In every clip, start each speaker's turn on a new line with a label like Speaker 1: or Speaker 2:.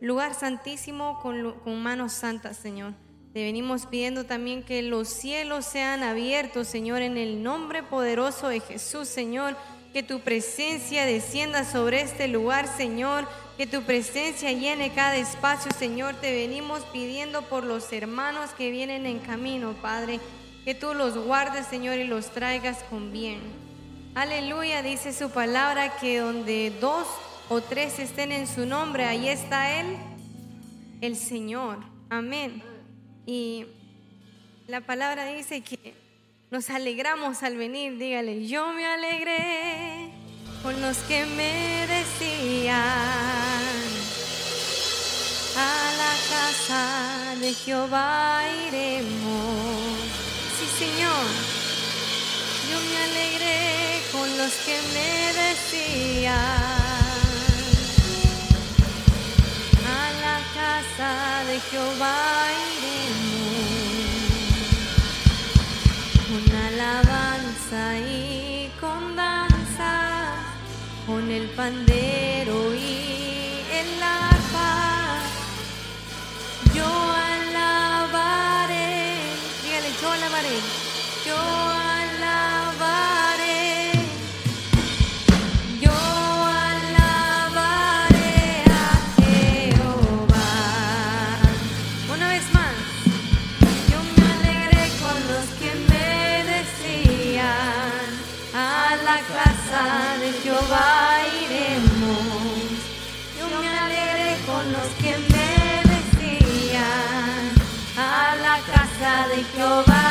Speaker 1: lugar santísimo con, manos santas, Señor. Te venimos pidiendo también que los cielos sean abiertos, Señor, en el nombre poderoso de Jesús, Señor. Que tu presencia descienda sobre este lugar, Señor. Que tu presencia llene cada espacio, Señor. Te venimos pidiendo por los hermanos que vienen en camino, Padre. Que tú los guardes, Señor, y los traigas con bien. Aleluya, dice su palabra que donde dos o tres estén en su nombre, ahí está Él, el Señor. Amén. Y la palabra dice que nos alegramos al venir. Dígale, yo me alegré con los que me decían a la casa de Jehová iremos. Sí, Señor, yo me alegré con los que me decían casa de Jehová con alabanza y con danza, con el pandero y el arpa. Yo alabaré, dígale, yo alabaré, yo de Jehová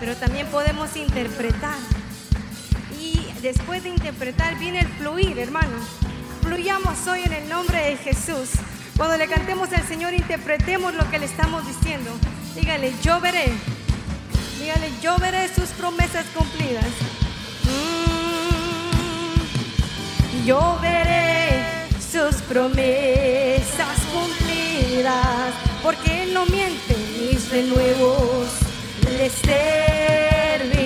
Speaker 1: pero también podemos interpretar. Y después de interpretar viene el fluir, hermanos. Fluyamos hoy en el nombre de Jesús. Cuando le cantemos al Señor, interpretemos lo que le estamos diciendo. Dígale, yo veré. Dígale, yo veré sus promesas cumplidas. Mm. Yo veré sus promesas cumplidas. Porque Él no miente, mis renuevos le servirá.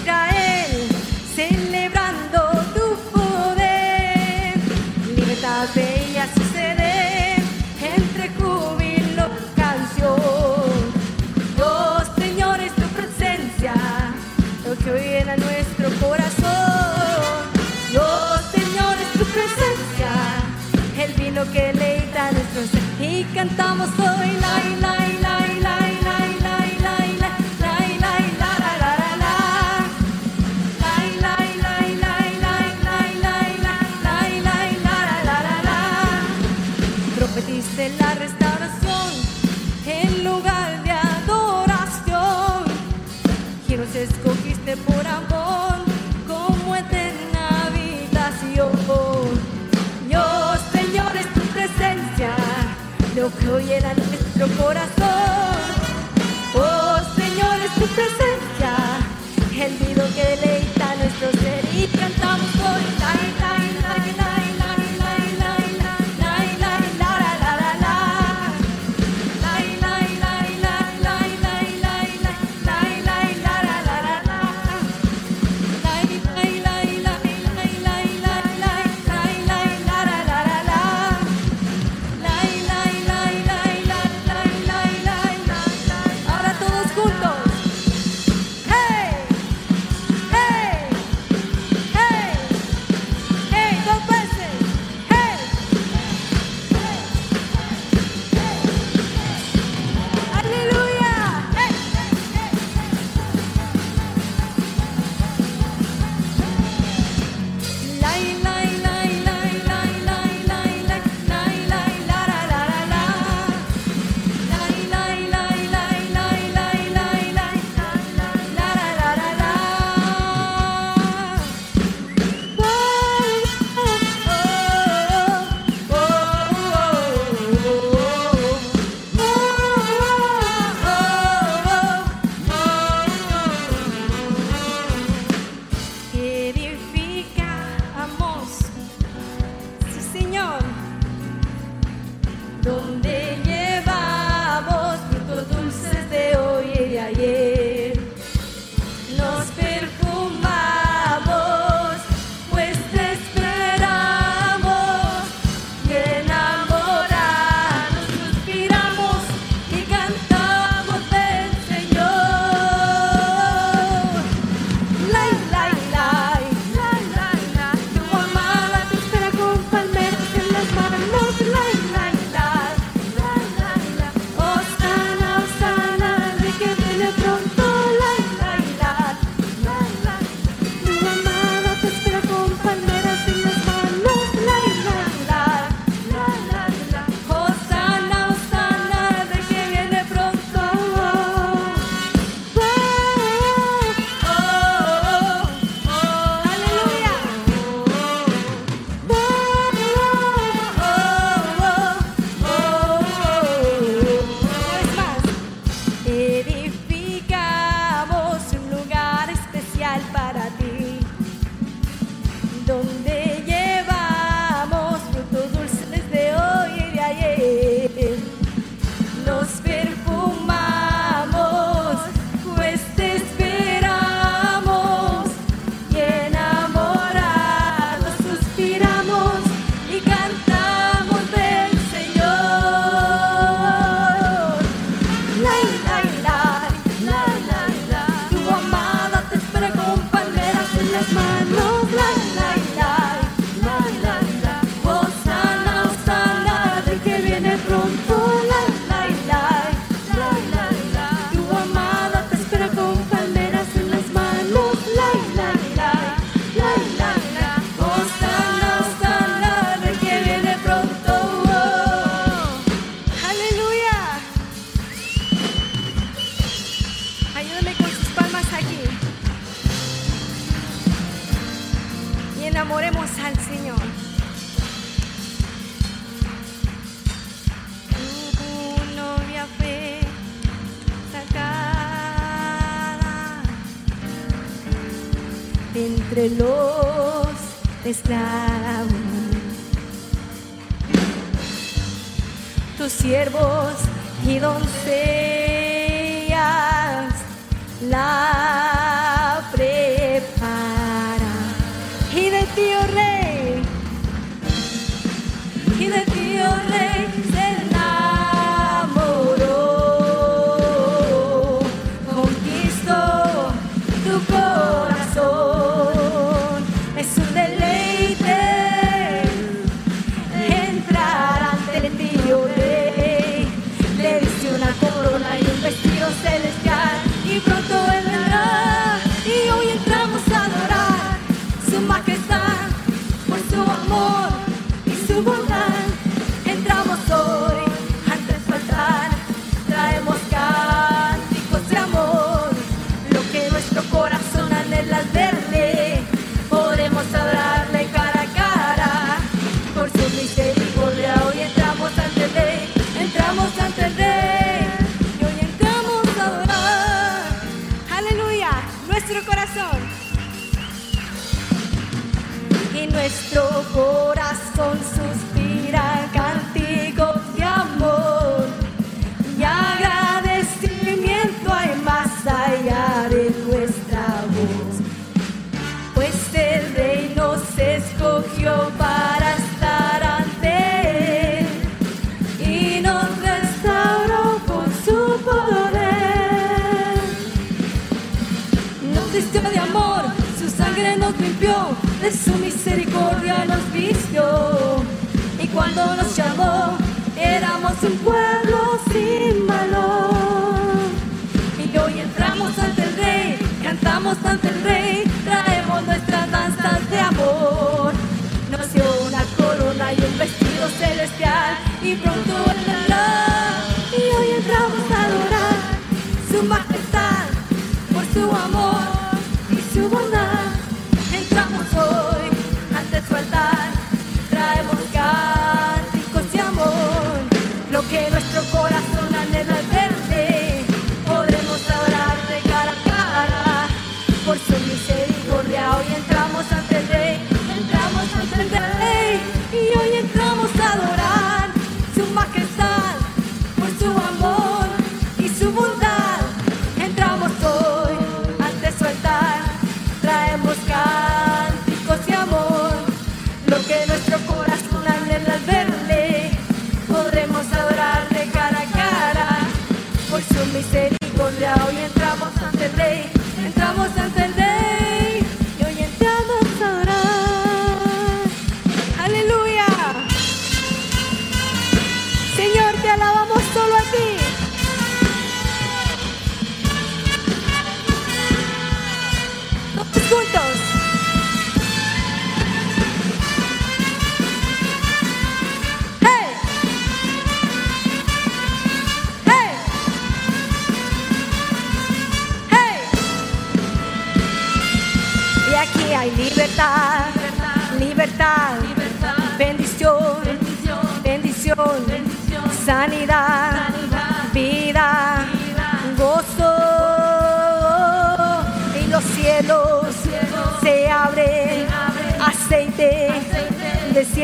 Speaker 1: Israel, celebrando tu poder. Libertad bella sucede entre júbilo canción. Oh Señor, es tu presencia, lo que hoy era nuestro corazón. Oh Señor, es tu presencia, el vino que leita nuestro ser. Y cantamos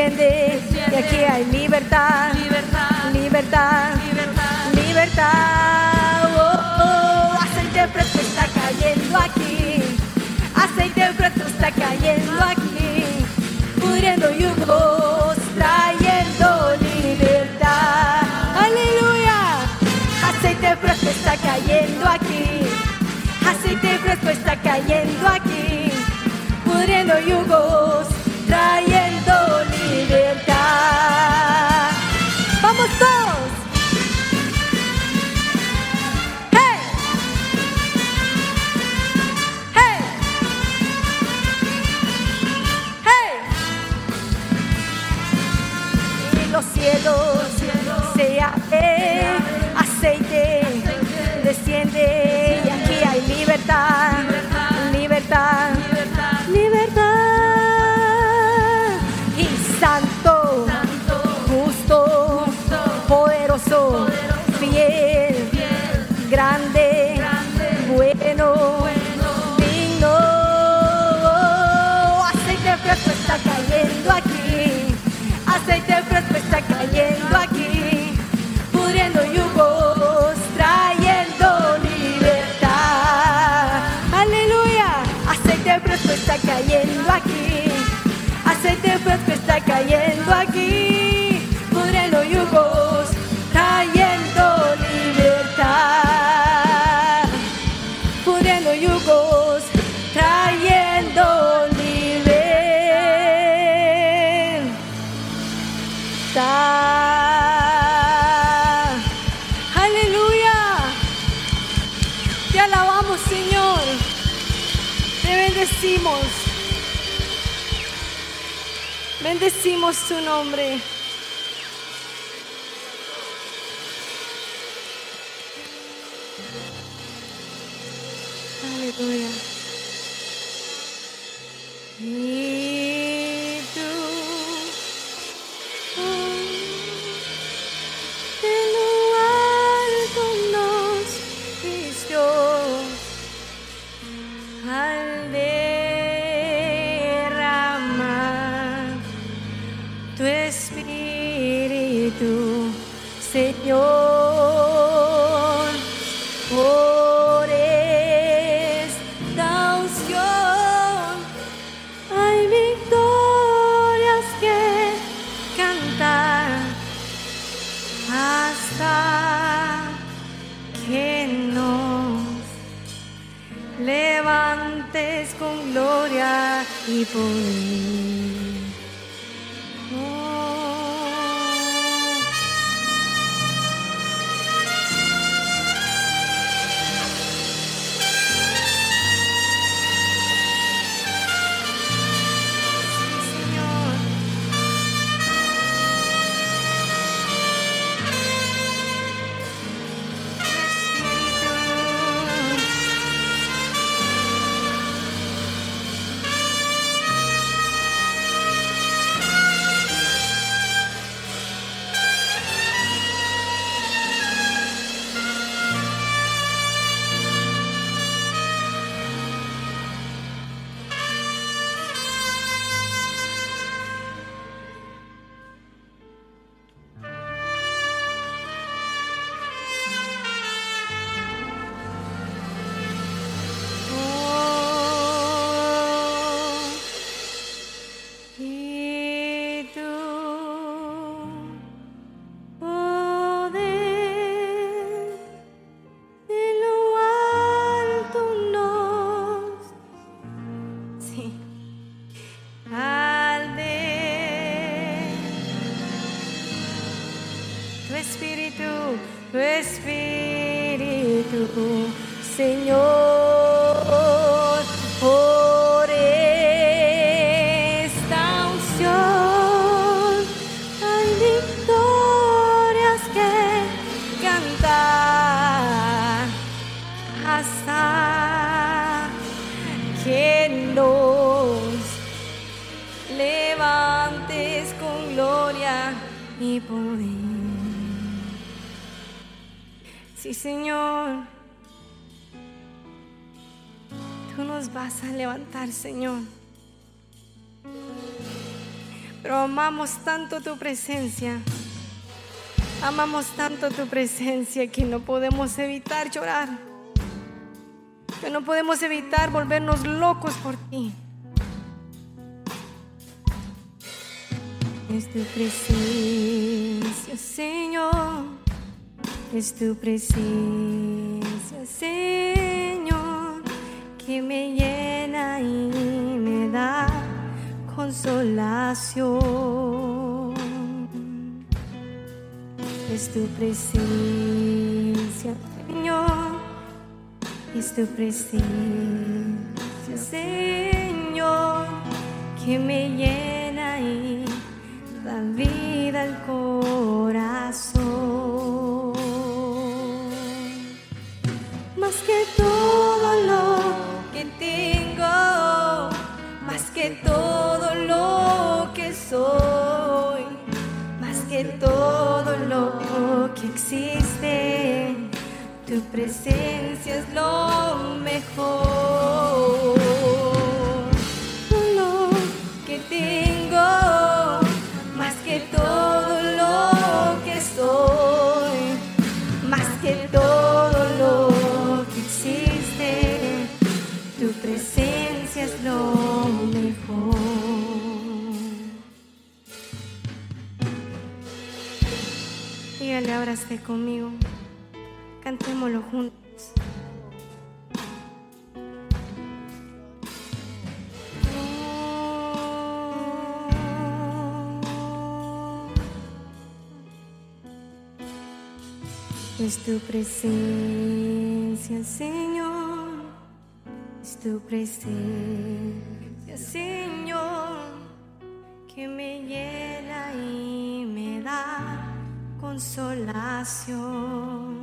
Speaker 1: entiende aquí hay libertad, libertad, libertad, libertad. Oh, oh. Aceite fresco está cayendo aquí, aceite fresco está cayendo aquí, pudriendo yugos, trayendo libertad. Aleluya, aceite fresco está cayendo aquí, aceite fresco está cayendo aquí, pudriendo yugos, trayendo ¡Hey! ¡Hey! ¡Hey! Y los cielos se abren, aceite desciende y aquí hay libertad, libertad. Está Bendecimos tu nombre. Señor. Pero amamos tanto tu presencia. Amamos tanto tu presencia que no podemos evitar llorar. Que no podemos evitar volvernos locos por ti. Es tu presencia, Señor. Es tu presencia, Señor, que me llena y me da consolación. Es tu presencia, Señor. Es tu presencia, Señor, que me llena presencia es lo mejor. Lo que tengo, más que todo lo que soy, más que todo lo que existe, tu presencia es lo mejor. Dígale, ábraste conmigo. Es tu presencia, Señor. Es tu presencia, Señor, que me llena y me da consolación.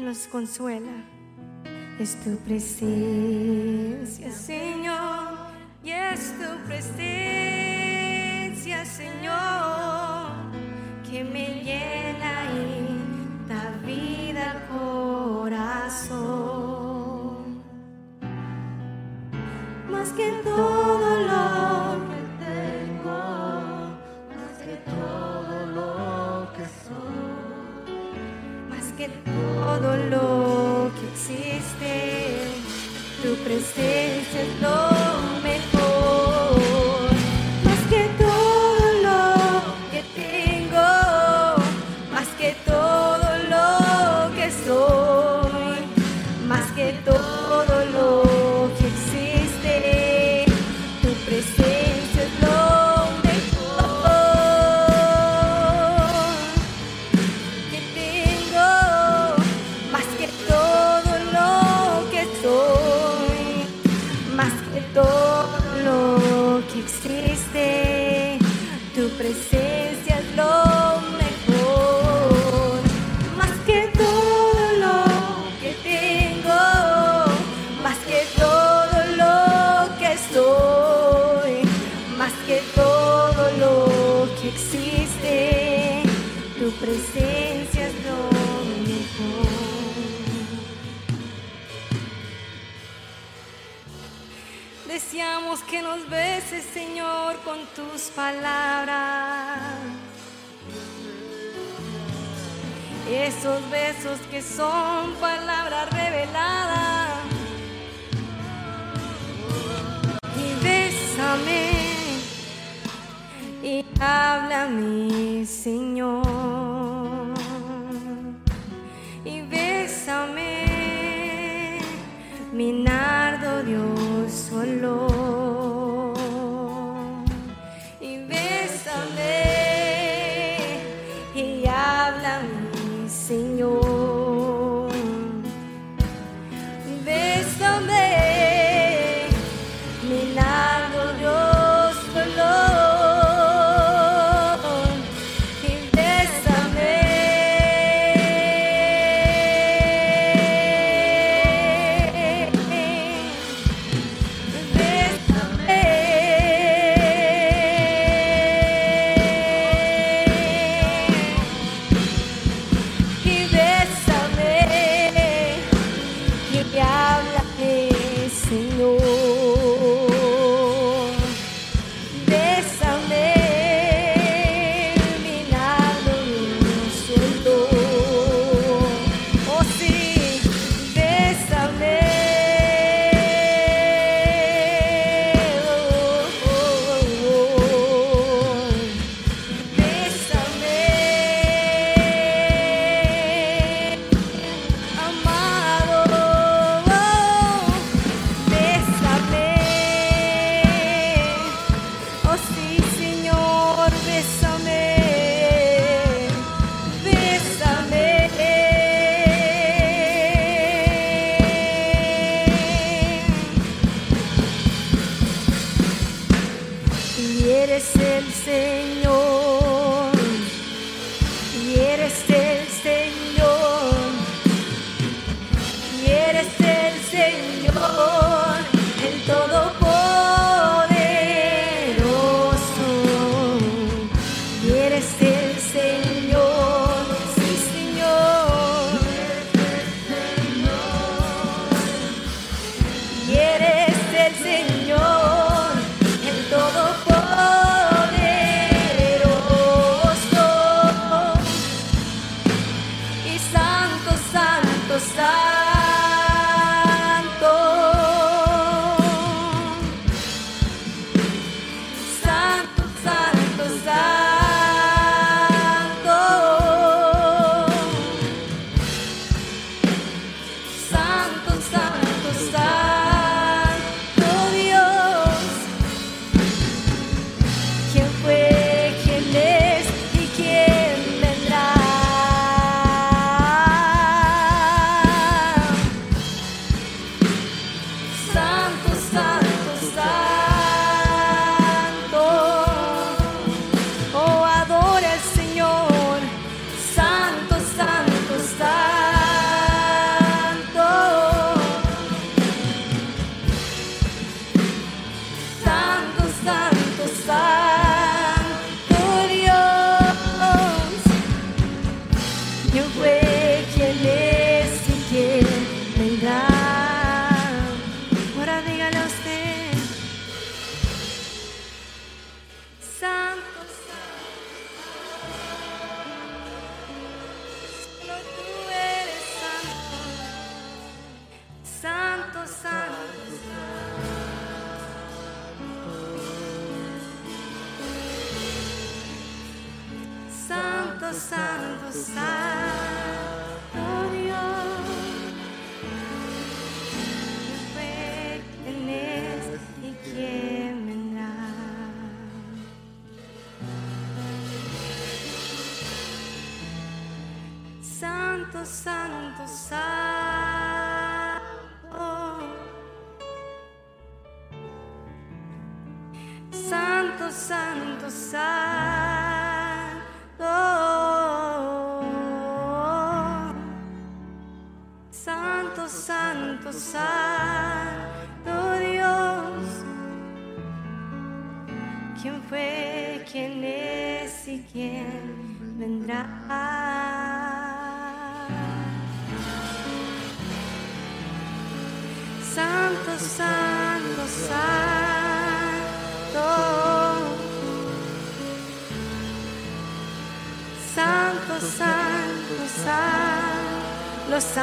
Speaker 1: Nos consuela. Es tu presencia, Señor, y es tu presencia, Señor, que me llena y da vida al corazón. Más que todo. todo lo que existe, tu presencia es todo. palabras, esos besos que son palabras reveladas. Y bésame y habla háblame.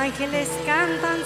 Speaker 1: Ángeles cantan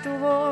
Speaker 1: escuchar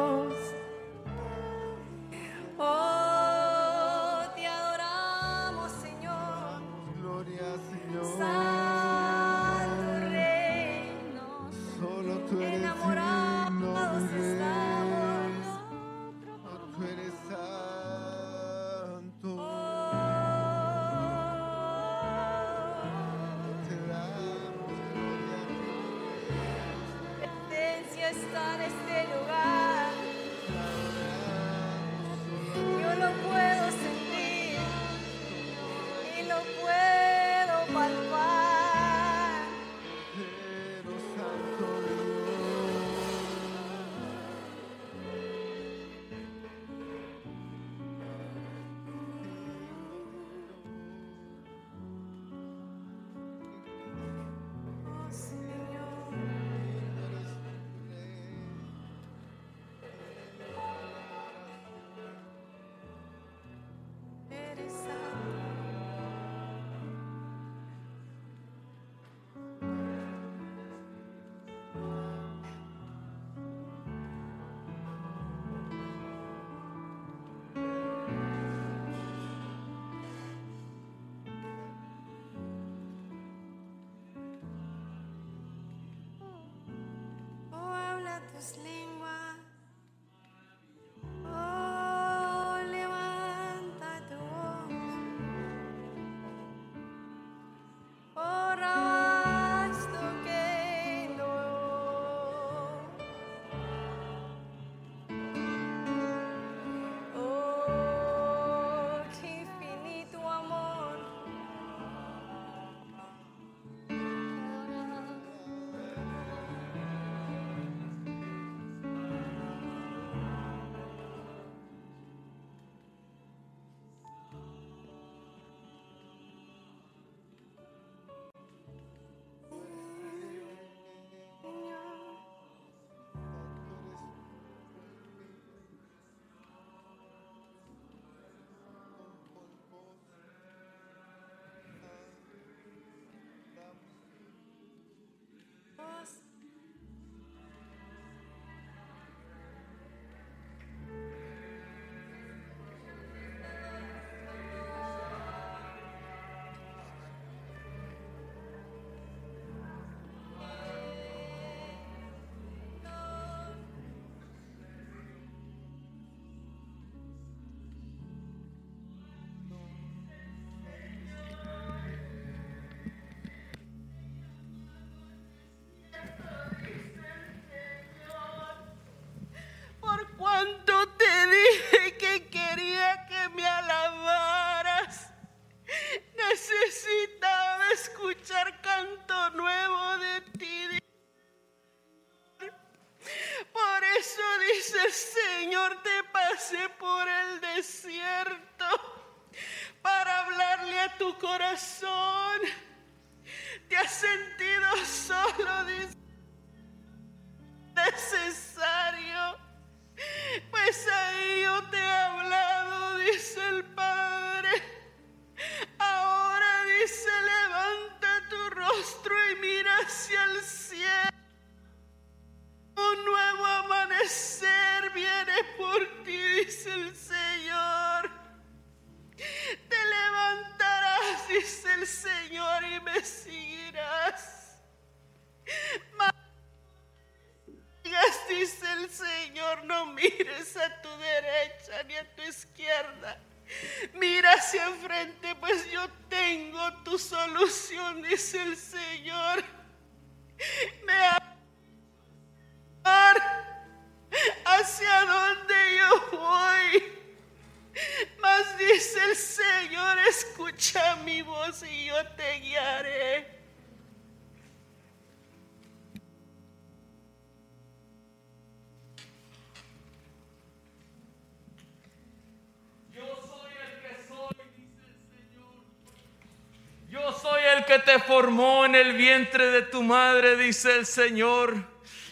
Speaker 1: te
Speaker 2: formó en el vientre de tu madre, dice el Señor.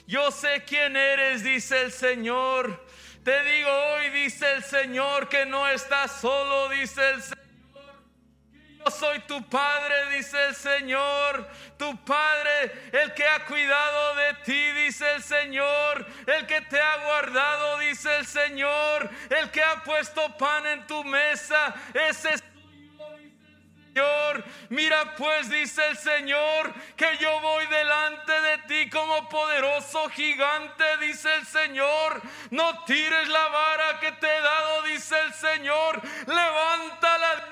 Speaker 2: Yo sé quién eres, dice el Señor. Te digo hoy, dice el Señor, que no estás solo, dice el Señor. Yo soy tu padre, dice el Señor. Tu padre, el que ha cuidado de ti, dice el Señor. El que te ha guardado, dice el Señor. El que ha puesto pan en tu mesa, ese es. Mira pues, dice el Señor, que yo voy delante de ti como poderoso gigante, dice el Señor. No tires la vara que te he dado, dice el Señor. Levántala.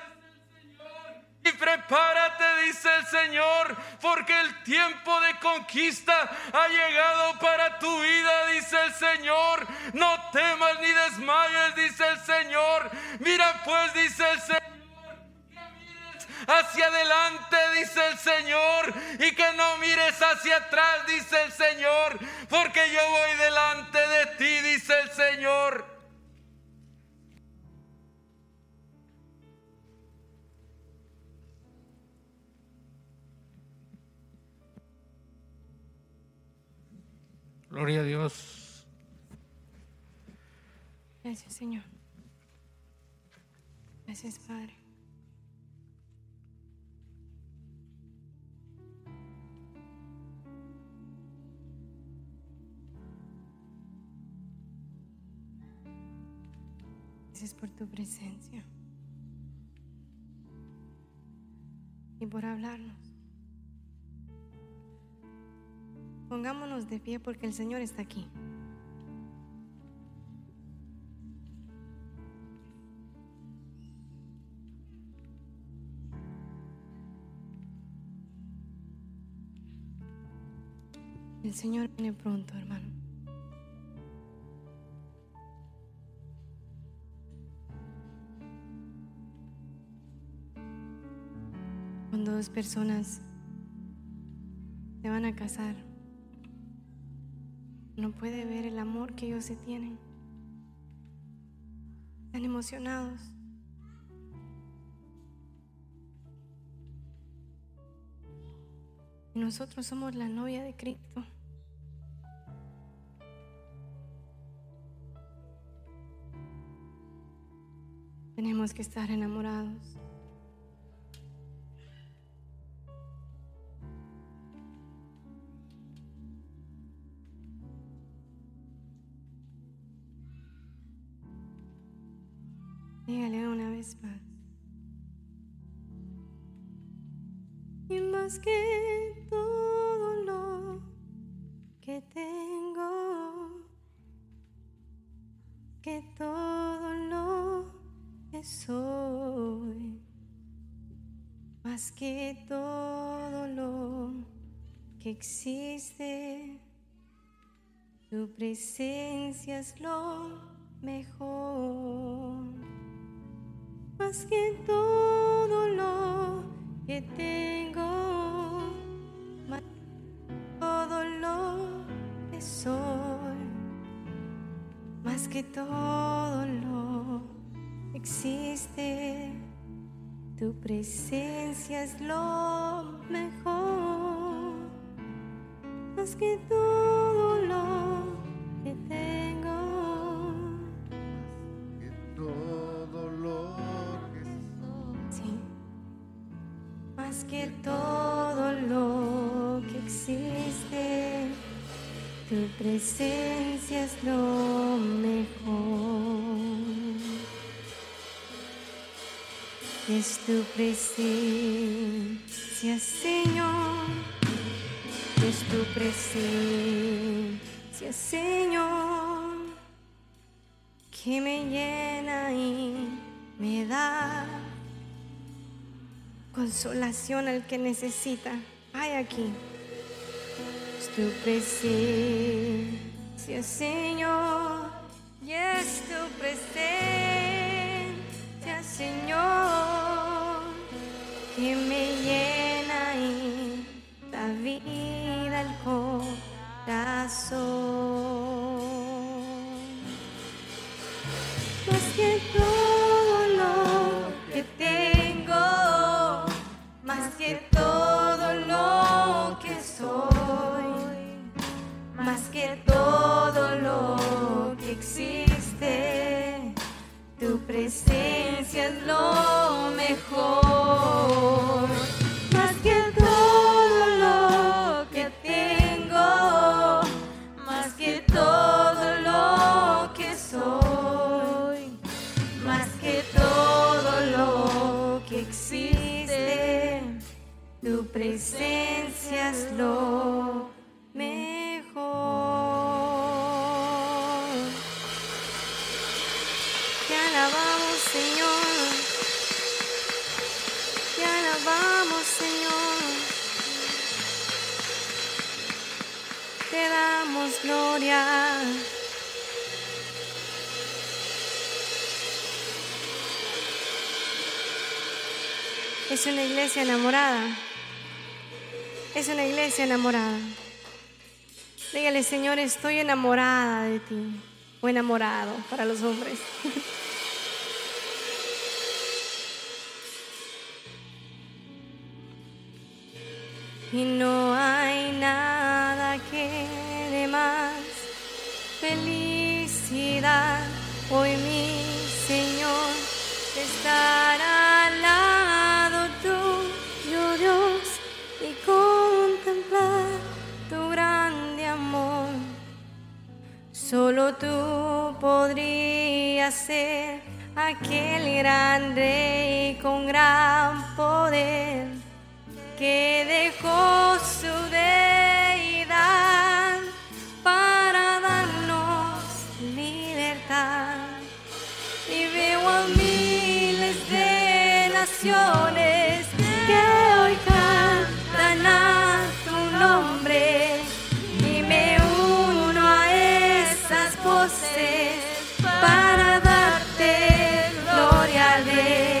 Speaker 2: Y prepárate, dice el Señor, porque el tiempo de conquista ha llegado para tu vida, dice el Señor. No temas ni desmayes, dice el Señor. Mira pues, dice el Señor hacia adelante, dice el Señor, y que no mires hacia atrás, dice el Señor, porque yo voy delante de ti, dice el Señor.
Speaker 3: Gloria a Dios.
Speaker 1: Gracias, Señor. Gracias, Padre. Por tu presencia y por hablarnos. Pongámonos de pie porque el Señor está aquí. El Señor viene pronto, hermano. Personas se van a casar, no puede ver el amor que ellos se tienen. Están emocionados. Y nosotros somos la novia de Cristo. Tenemos que estar enamorados. Existe, tu presencia es lo mejor. Más que todo lo que tengo, más todo lo que soy, más que todo lo que existe, Tu presencia es lo mejor, más que todo lo que tengo.
Speaker 4: que todo lo que soy.
Speaker 1: Más que todo lo que existe, tu presencia es lo mejor. Es tu presencia, Señor. Es tu presencia, Señor que me llena y me da consolación al que necesita. Hay aquí. Es tu presencia, Señor. Y es tu presencia, Señor, corazón Es una iglesia enamorada. Es una iglesia enamorada. Dígale, Señor, estoy enamorada de ti. O enamorado para los hombres. Y no hay nada que dé más felicidad. Tú podrías ser aquel gran rey con gran poder que dejó su deidad para darnos libertad. Y veo a miles de naciones gloria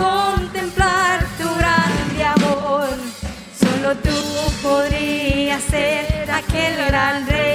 Speaker 1: contemplar tu grande amor. Solo tú podrías ser aquel gran rey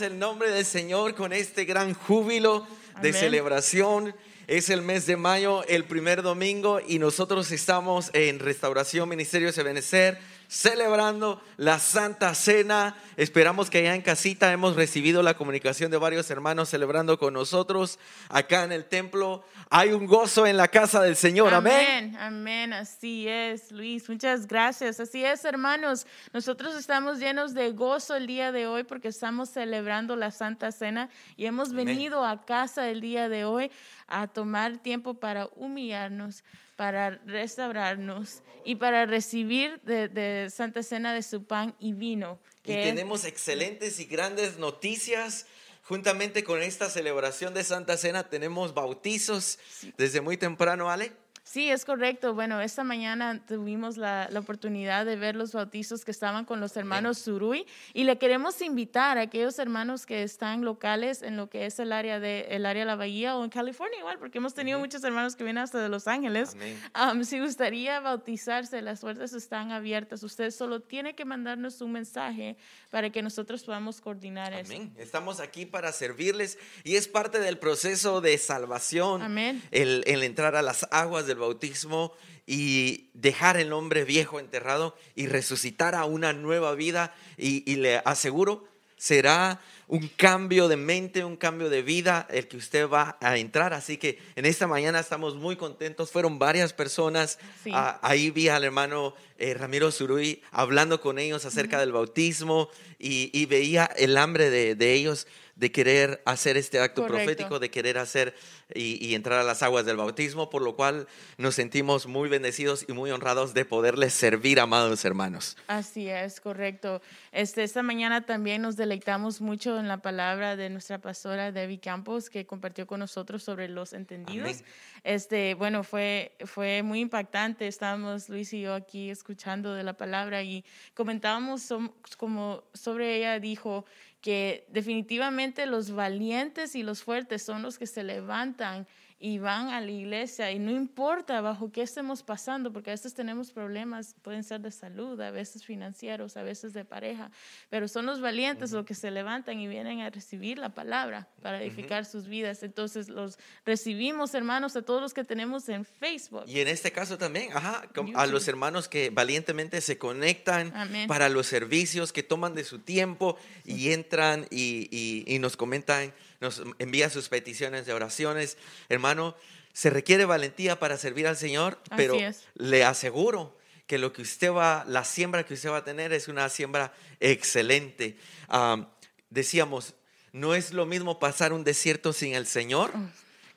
Speaker 3: el nombre del Señor con este gran júbilo de
Speaker 5: Amén.
Speaker 3: celebración. Es el mes de mayo, el primer domingo, y nosotros estamos en Restauración Ministerio de Benecer celebrando la Santa Cena. Esperamos que allá en casita hemos recibido la comunicación de varios hermanos celebrando con nosotros acá en el templo. Hay un gozo en la casa del Señor. Amén.
Speaker 5: Amén, amén, así es, Luis. Muchas gracias. Así es, hermanos. Nosotros estamos llenos de gozo el día de hoy porque estamos celebrando la Santa Cena y hemos
Speaker 3: Amén.
Speaker 5: venido a casa el día de hoy a tomar tiempo para humillarnos, para restaurarnos y para recibir de, de Santa Cena de su pan y vino.
Speaker 3: Y
Speaker 5: que-
Speaker 3: tenemos excelentes y grandes noticias. Juntamente con esta celebración de Santa Cena tenemos bautizos desde muy temprano, Ale.
Speaker 5: Sí, es correcto. Bueno, esta mañana tuvimos la, la oportunidad de ver los bautizos que estaban con los hermanos Surui y le queremos invitar a aquellos hermanos que están locales en lo que es el área de el área de la bahía o en California igual, porque hemos tenido muchos hermanos que vienen hasta de Los Ángeles.
Speaker 3: Amén.
Speaker 5: Am, si gustaría bautizarse, las puertas están abiertas. Usted solo tiene que mandarnos un mensaje para que nosotros podamos coordinar eso.
Speaker 3: Amén. Estamos aquí para servirles y es parte del proceso de salvación.
Speaker 5: Amén.
Speaker 3: El, el entrar a las aguas del bautismo y dejar el hombre viejo enterrado y resucitar a una nueva vida. Y, y le aseguro, será un cambio de mente, un cambio de vida el que usted va a entrar. Así que en esta mañana estamos muy contentos. Fueron varias personas.
Speaker 5: Sí.
Speaker 3: Ah, ahí vi al hermano eh, Ramiro Zurui hablando con ellos acerca del bautismo y, y veía el hambre de, de ellos de querer hacer este acto
Speaker 5: Correcto.
Speaker 3: profético, de querer hacer y, y entrar a las aguas del bautismo, por lo cual nos sentimos muy bendecidos y muy honrados de poderles servir, amados hermanos.
Speaker 5: Así es, correcto. Este, esta mañana también nos deleitamos mucho en la palabra de nuestra pastora Debbie Campos, que compartió con nosotros sobre los entendidos.
Speaker 3: Amén.
Speaker 5: Este, bueno, fue, fue muy impactante. Estábamos Luis y yo aquí escuchando de la palabra y comentábamos como sobre ella dijo que definitivamente los valientes y los fuertes son los que se levantan y van a la iglesia y no importa bajo qué estemos pasando, porque a veces tenemos problemas, pueden ser de salud, a veces financieros, a veces de pareja, pero son los valientes los que se levantan y vienen a recibir la palabra para edificar sus vidas. Entonces los recibimos, hermanos, a todos los que tenemos en Facebook.
Speaker 3: Y en este caso también, ajá, a los hermanos que valientemente se conectan
Speaker 5: Amén.
Speaker 3: para los servicios, que toman de su tiempo y entran y, y- y nos comentan, nos envían sus peticiones de oraciones. Hermano, se requiere valentía para servir al Señor,
Speaker 5: Así
Speaker 3: pero
Speaker 5: es.
Speaker 3: le aseguro que lo que usted va, la siembra que usted va a tener es una siembra excelente. Am, decíamos, no es lo mismo pasar un desierto sin el Señor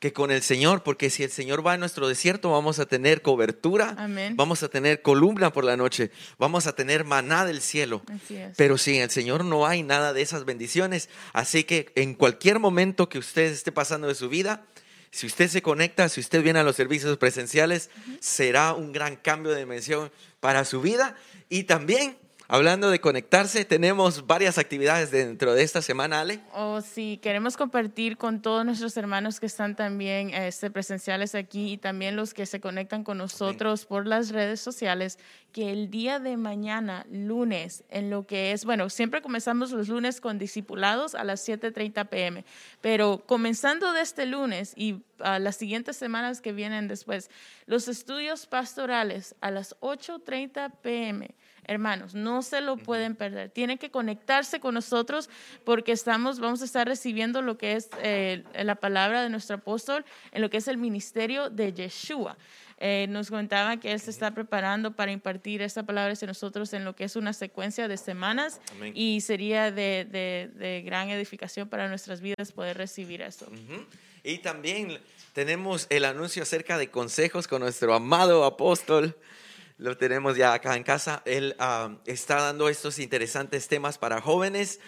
Speaker 3: que con el Señor, porque si el Señor va a nuestro desierto, vamos a tener cobertura,
Speaker 5: Amén.
Speaker 3: vamos a tener columna por la noche, vamos a tener maná del cielo. Pero sin el Señor no hay nada de esas bendiciones. Así que en cualquier momento que usted esté pasando de su vida, si usted se conecta, si usted viene a los servicios presenciales, será un gran cambio de dimensión para su vida. Y también, hablando de conectarse, tenemos varias actividades dentro de esta semana, Ale.
Speaker 5: O si queremos compartir con todos nuestros hermanos que están también este, presenciales aquí y también los que se conectan con nosotros por las redes sociales, que el día de mañana, lunes, en lo que es, bueno, siempre comenzamos los lunes con discipulados a las 7.30 pm, pero comenzando de este lunes y a las siguientes semanas que vienen después, los estudios pastorales a las 8.30 pm. Hermanos, no se lo pueden perder. Tienen que conectarse con nosotros porque estamos, vamos a estar recibiendo lo que es eh, la palabra de nuestro apóstol en lo que es el ministerio de Yeshua. Eh, nos comentaba que él se está preparando para impartir esta palabra hacia nosotros en lo que es una secuencia de semanas
Speaker 3: Amén.
Speaker 5: y sería de, de- de gran edificación para nuestras vidas poder recibir eso.
Speaker 3: Y también tenemos el anuncio acerca de consejos con nuestro amado apóstol. Lo tenemos ya acá en casa. Él ah, está dando estos interesantes temas para jóvenes.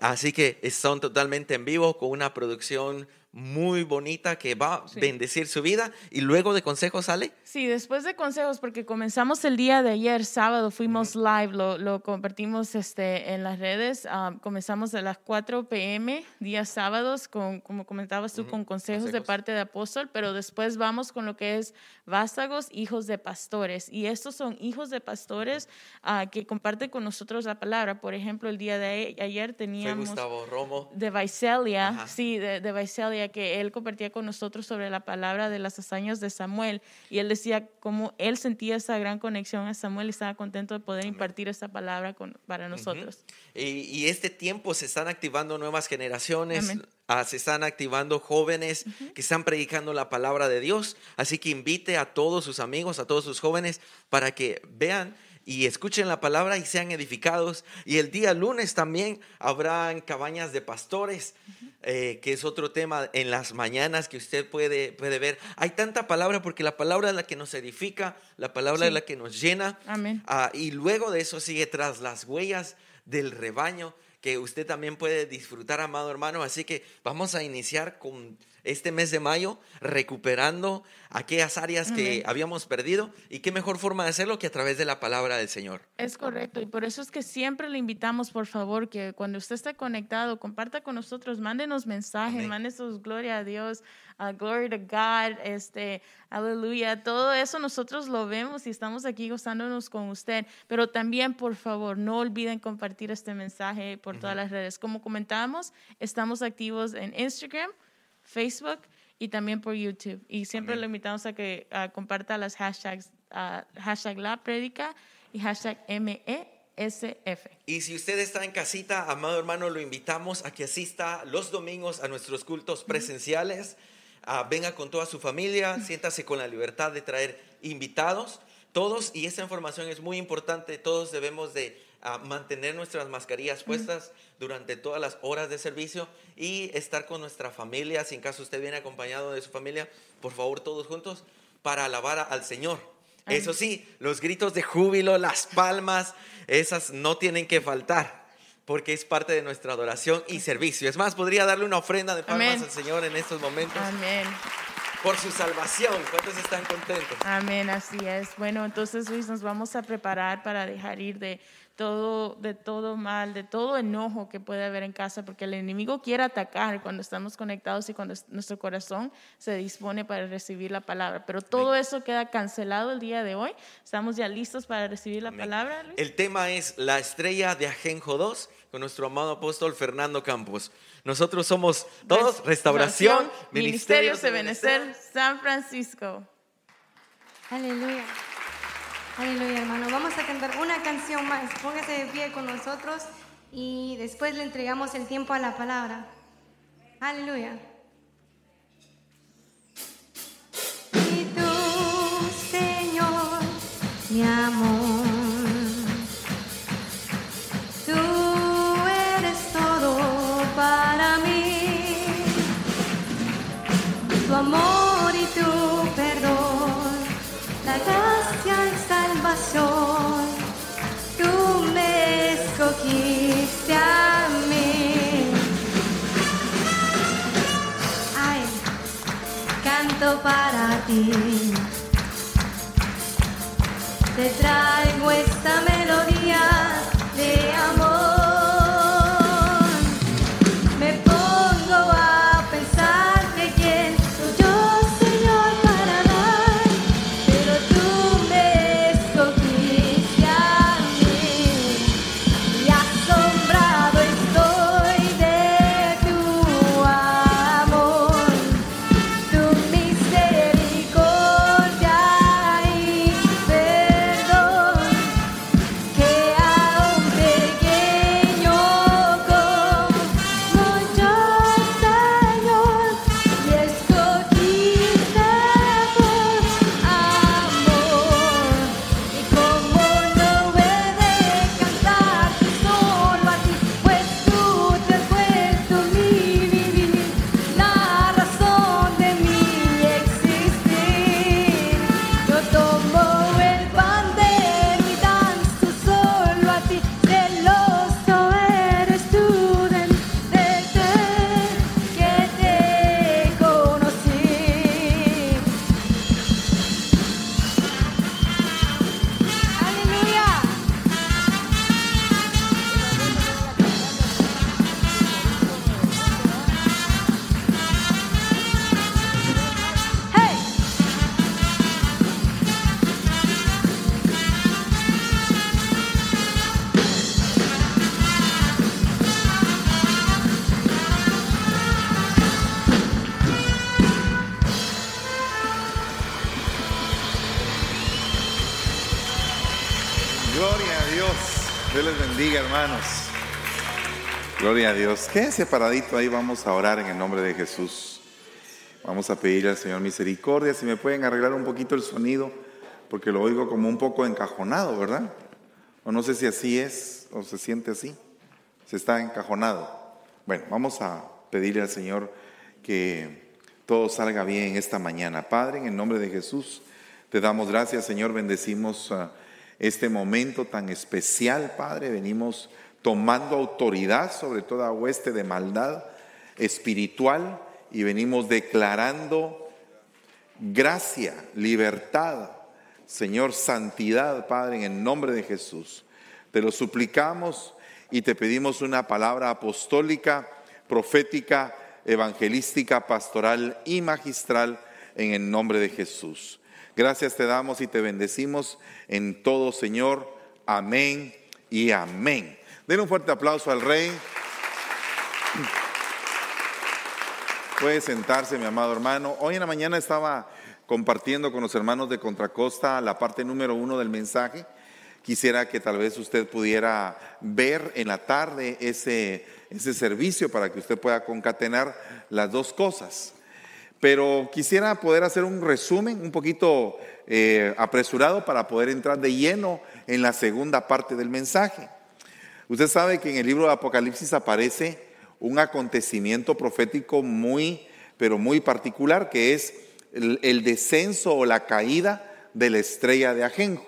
Speaker 3: Así que son totalmente en vivo con una producción muy bonita que va a bendecir su vida y luego de consejos sale.
Speaker 5: Sí, después de consejos, porque comenzamos el día de ayer, sábado, fuimos live, lo, lo compartimos este, en las redes. ah, comenzamos a las 4 p.m. días sábados, con, como comentabas tú, con consejos, de parte de apóstol, pero después vamos con lo que es vástagos, hijos de pastores. Y estos son hijos de pastores ah, que comparten con nosotros la palabra. Por ejemplo, el día de ayer
Speaker 3: Fue
Speaker 5: teníamos
Speaker 3: Gustavo Romo.
Speaker 5: de Visalia,
Speaker 3: Ajá.
Speaker 5: sí, de, de Visalia, que él compartía con nosotros sobre la palabra de las hazañas de Samuel. Y él decía cómo él sentía esa gran conexión a Samuel y estaba contento de poder impartir esa palabra con- para nosotros.
Speaker 3: Y, y este tiempo se están activando nuevas generaciones, ah, se están activando jóvenes que están predicando la palabra de Dios. Así que invite a todos sus amigos, a todos sus jóvenes, para que vean y escuchen la palabra y sean edificados. Y el día lunes también habrán cabañas de pastores, eh, que es otro tema en las mañanas que usted puede, puede ver. Hay tanta palabra porque la palabra es la que nos edifica, la palabra
Speaker 5: Sí.
Speaker 3: es la que nos llena.
Speaker 5: Amén.
Speaker 3: Ah, y luego de eso sigue tras las huellas del rebaño que usted también puede disfrutar, amado hermano. Así que vamos a iniciar con este mes de mayo recuperando aquellas áreas que habíamos perdido y qué mejor forma de hacerlo que a través de la palabra del Señor.
Speaker 5: Es correcto, y por eso es que siempre le invitamos, por favor, que cuando usted esté conectado, comparta con nosotros, mándenos mensajes, mándenos gloria a Dios, uh, glory to God, este, aleluya, todo eso nosotros lo vemos y estamos aquí gozándonos con usted, pero también, por favor, no olviden compartir este mensaje por todas las redes. Como comentábamos, estamos activos en Instagram, Facebook y también por YouTube. Y siempre
Speaker 3: Amén.
Speaker 5: le invitamos a que comparta las hashtags, hashtag la prédica y hashtag MESF.
Speaker 3: Y si usted está en casita, amado hermano, lo invitamos a que asista los domingos a nuestros cultos presenciales. Ah, venga con toda su familia, siéntase con la libertad de traer invitados, todos, y esta información es muy importante, todos debemos de ah, mantener nuestras mascarillas puestas durante todas las horas de servicio y estar con nuestra familia, si en caso usted viene acompañado de su familia, por favor todos juntos, para alabar al Señor. Eso sí, los gritos de júbilo, las palmas, esas no tienen que faltar, porque es parte de nuestra adoración y servicio. Es más, podría darle una ofrenda de palmas
Speaker 5: Amén.
Speaker 3: al Señor en estos momentos
Speaker 5: Amén.
Speaker 3: por su salvación. ¿Cuántos están contentos?
Speaker 5: Amén, así es. Bueno, entonces Luis, nos vamos a preparar para dejar ir de todo, de todo mal, de todo enojo que puede haber en casa, porque el enemigo quiere atacar cuando estamos conectados y cuando es- nuestro corazón se dispone para recibir la palabra. Pero todo eso queda cancelado el día de hoy. Estamos ya listos para recibir la
Speaker 3: Amén.
Speaker 5: palabra, Luis.
Speaker 3: El tema es la estrella de Ajenjo 2 con nuestro amado apóstol Fernando Campos. Nosotros somos todos Restauración,
Speaker 5: Ministerio
Speaker 3: Ministerios de
Speaker 5: Benecer, San Francisco.
Speaker 1: Aleluya. Aleluya, hermano. Vamos a cantar una canción más. Póngase de pie con nosotros y después le entregamos el tiempo a la palabra. Aleluya. Y tú, Señor, mi amor, salvación. Tú me escogiste a mí. Ay, canto para ti. Te traigo esta melodía de amor.
Speaker 4: Dios. Quédense paradito ahí, vamos a orar en el nombre de Jesús. Vamos a pedirle al Señor misericordia. Si me pueden arreglar un poquito el sonido, porque lo oigo como un poco encajonado, ¿verdad? O no sé si así es, o se siente así. Se está encajonado. Bueno, vamos a pedirle al Señor que todo salga bien esta mañana. Padre, en el nombre de Jesús, te damos gracias, Señor. Bendecimos ah, este momento tan especial, Padre. Venimos tomando autoridad sobre toda hueste de maldad espiritual y venimos declarando gracia, libertad, Señor, santidad, Padre, en el nombre de Jesús. Te lo suplicamos y te pedimos una palabra apostólica, profética, evangelística, pastoral y magistral en el nombre de Jesús. Gracias te damos y te bendecimos en todo, Señor. Amén y amén. Den un fuerte aplauso al Rey. Puede sentarse, mi amado hermano. Hoy en la mañana estaba compartiendo con los hermanos de Contracosta la parte número uno del mensaje. Quisiera que tal vez usted pudiera ver en la tarde ese, ese servicio para que usted pueda concatenar las dos cosas. Pero quisiera poder hacer un resumen un poquito eh, apresurado para poder entrar de lleno en la segunda parte del mensaje. Usted sabe que en el libro de Apocalipsis aparece un acontecimiento profético muy, pero muy particular, que es el, descenso o la caída de la estrella de Ajenjo.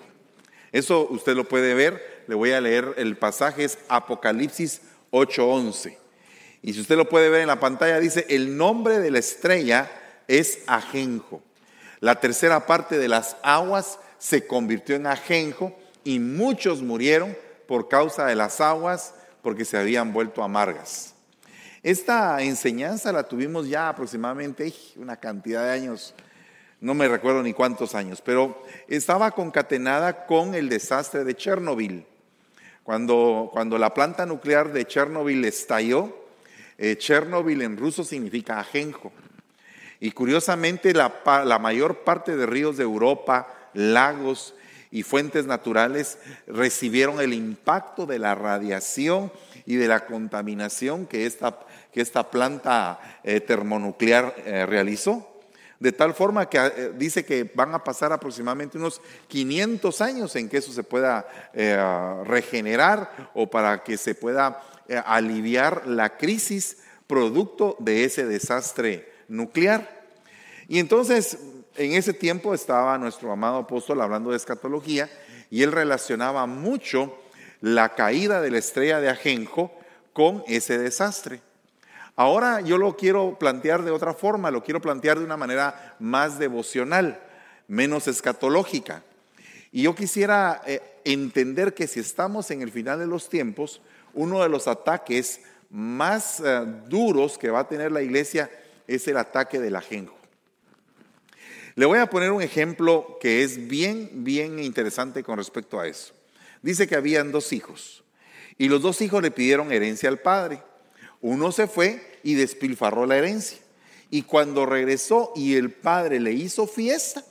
Speaker 4: Eso usted lo puede ver, le voy a leer el pasaje, es Apocalipsis 8:11. Y si usted lo puede ver en la pantalla, dice, el nombre de la estrella es Ajenjo. La tercera parte de las aguas se convirtió en Ajenjo y muchos murieron por causa de las aguas porque se habían vuelto amargas. Esta enseñanza la tuvimos ya aproximadamente una cantidad de años, no me recuerdo ni cuántos años, pero estaba concatenada con el desastre de Chernobyl. Cuando, cuando la planta nuclear de Chernobyl estalló, eh, Chernobyl en ruso significa ajenjo. Y curiosamente la, la mayor parte de ríos de Europa, lagos y fuentes naturales recibieron el impacto de la radiación y de la contaminación que esta, que esta planta eh, termonuclear eh, realizó. De tal forma que eh, dice que van a pasar aproximadamente unos 500 años en que eso se pueda regenerar o para que se pueda aliviar la crisis producto de ese desastre nuclear. Y entonces, en ese tiempo estaba nuestro amado apóstol hablando de escatología y él relacionaba mucho la caída de la estrella de Ajenjo con ese desastre. Ahora yo lo quiero plantear de otra forma, lo quiero plantear de una manera más devocional, menos escatológica. Y yo quisiera eh, entender que si estamos en el final de los tiempos, uno de los ataques más eh, duros que va a tener la iglesia es el ataque del ajenjo. Le voy a poner un ejemplo que es bien, bien interesante con respecto a eso. Dice que habían dos hijos y los dos hijos le pidieron herencia al padre. Uno se fue y despilfarró la herencia. Y cuando regresó y el padre le hizo fiesta,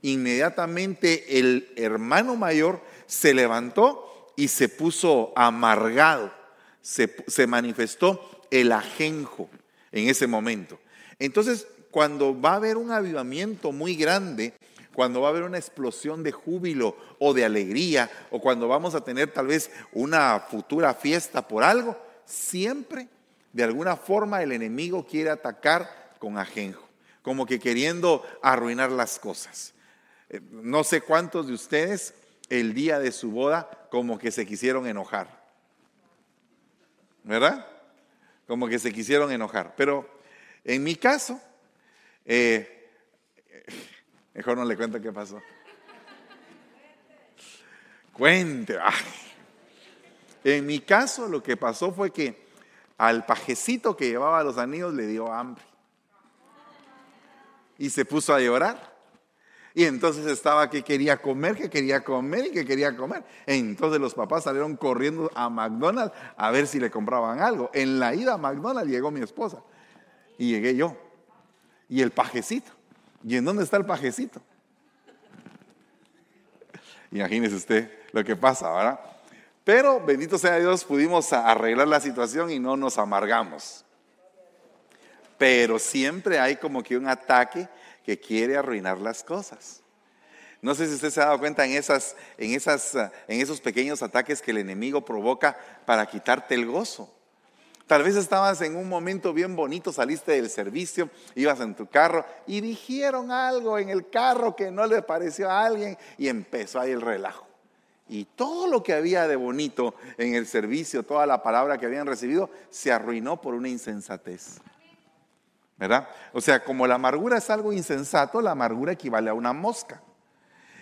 Speaker 4: inmediatamente el hermano mayor se levantó y se puso amargado. Se, se manifestó el ajenjo en ese momento. Entonces, cuando va a haber un avivamiento muy grande, cuando va a haber una explosión de júbilo o de alegría, o cuando vamos a tener tal vez una futura fiesta por algo, siempre, de alguna forma, el enemigo quiere atacar con ajenjo, como que queriendo arruinar las cosas. Eh, no sé cuántos de ustedes el día de su boda como que se quisieron enojar. ¿Verdad? Como que se quisieron enojar. Pero en mi caso, eh, Mejor no le cuento qué pasó. Cuente. En mi caso lo que pasó fue que al pajecito que llevaba los anillos le dio hambre. Y se puso a llorar. Y entonces estaba que quería comer, que quería comer y que quería comer. Entonces los papás salieron corriendo a McDonald's a ver si le compraban algo. En la ida a McDonald's llegó mi esposa y llegué yo. Y el pajecito. ¿Y en dónde está el pajecito? Imagínese usted lo que pasa, ¿verdad? Pero bendito sea Dios, pudimos arreglar la situación y no nos amargamos. Pero siempre hay como que un ataque que quiere arruinar las cosas. No sé si usted se ha dado cuenta en, esas, en, esas, en esos pequeños ataques que el enemigo provoca para quitarte el gozo. Tal vez estabas en un momento bien bonito, saliste del servicio, ibas en tu carro y dijeron algo en el carro que no le pareció a alguien y empezó ahí el relajo. Y todo lo que había de bonito en el servicio, toda la palabra que habían recibido, se arruinó por una insensatez. ¿Verdad? O sea, como la amargura es algo insensato, la amargura equivale a una mosca.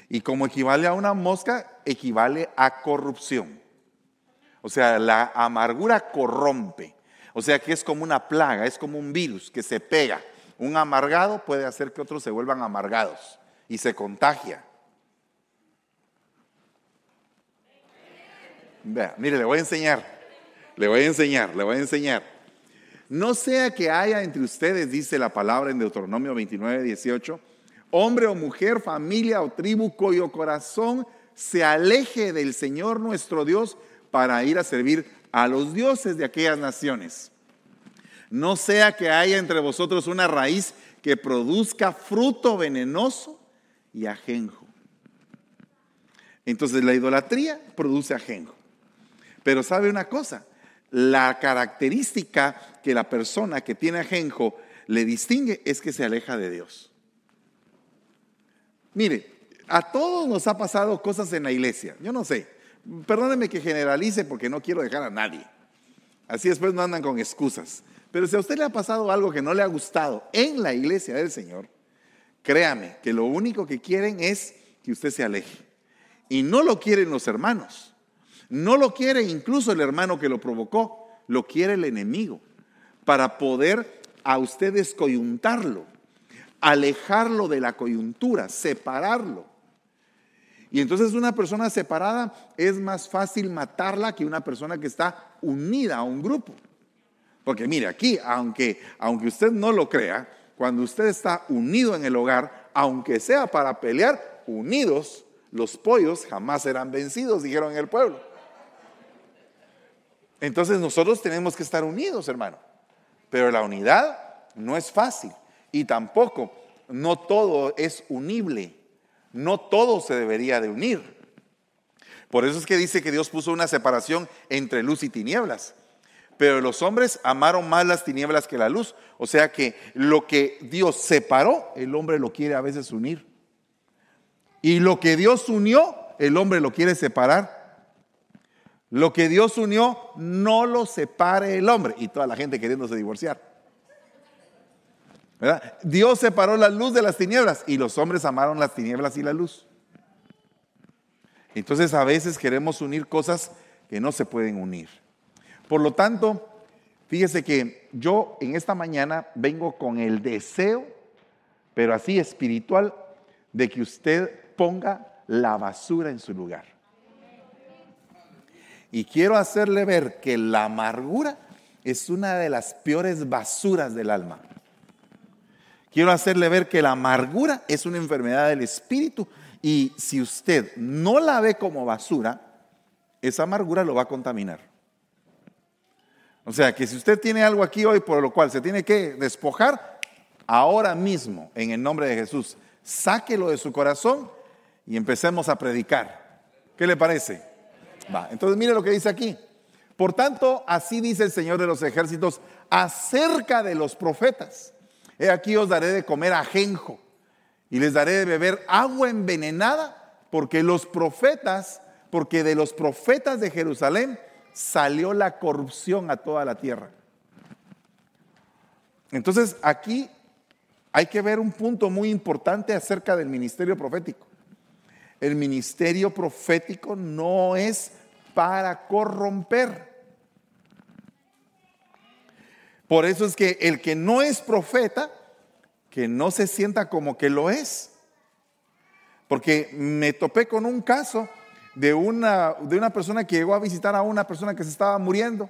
Speaker 4: Y como equivale a una mosca, equivale a corrupción. O sea, la amargura corrompe. O sea que es como una plaga, es como un virus que se pega. Un amargado puede hacer que otros se vuelvan amargados y se contagia. Vea, mire, le voy a enseñar, le voy a enseñar, le voy a enseñar. No sea que haya entre ustedes, dice la palabra en Deuteronomio 29, 18, hombre o mujer, familia o tribu cuyo corazón se aleje del Señor nuestro Dios para ir a servir a los dioses de aquellas naciones. No sea que haya entre vosotros una raíz que produzca fruto venenoso y ajenjo. Entonces la idolatría produce ajenjo. Pero sabe una cosa, la característica que la persona que tiene ajenjo le distingue es que se aleja de Dios. Mire, a todos nos ha pasado cosas en la iglesia. Yo no sé, perdónenme que generalice porque no quiero dejar a nadie. Así después no andan con excusas. Pero si a usted le ha pasado algo que no le ha gustado en la iglesia del Señor, créame que lo único que quieren es que usted se aleje. Y no lo quieren los hermanos. No lo quiere incluso el hermano que lo provocó. Lo quiere el enemigo. Para poder a usted descoyuntarlo alejarlo de la coyuntura, separarlo. Y entonces una persona separada es más fácil matarla que una persona que está unida a un grupo. Porque mire, aquí, aunque, aunque usted no lo crea, cuando usted está unido en el hogar, aunque sea para pelear, unidos, los pollos jamás serán vencidos, dijeron en el pueblo. Entonces nosotros tenemos que estar unidos, hermano. Pero la unidad no es fácil. Y tampoco, no todo es unible, no todo se debería de unir. Por eso es que dice que Dios puso una separación entre luz y tinieblas. Pero los hombres amaron más las tinieblas que la luz. O sea que lo que Dios separó, el hombre lo quiere a veces unir. Y lo que Dios unió, el hombre lo quiere separar. Lo que Dios unió, no lo separe el hombre. Y toda la gente queriéndose divorciar. Dios separó la luz de las tinieblas y los hombres amaron las tinieblas y la luz. Entonces a veces queremos unir cosas que no se pueden unir. Por lo tanto, fíjese que yo en esta mañana vengo con el deseo, pero así espiritual, de que usted ponga la basura en su lugar. Y quiero hacerle ver que la amargura es una de las peores basuras del alma. Quiero hacerle ver que la amargura es una enfermedad del espíritu y si usted no la ve como basura, esa amargura lo va a contaminar. O sea que si usted tiene algo aquí hoy por lo cual se tiene que despojar, ahora mismo, en el nombre de Jesús, sáquelo de su corazón y empecemos a predicar. ¿Qué le parece? Va. Entonces mire lo que dice aquí. Por tanto, así dice el Señor de los ejércitos acerca de los profetas He aquí os daré de comer ajenjo y les daré de beber agua envenenada, porque los profetas, porque de los profetas de Jerusalén salió la corrupción a toda la tierra. Entonces aquí hay que ver un punto muy importante acerca del ministerio profético. El ministerio profético no es para corromper. Por eso es que el que no es profeta, que no se sienta como que lo es. Porque me topé con un caso de una, de una persona que llegó a visitar a una persona que se estaba muriendo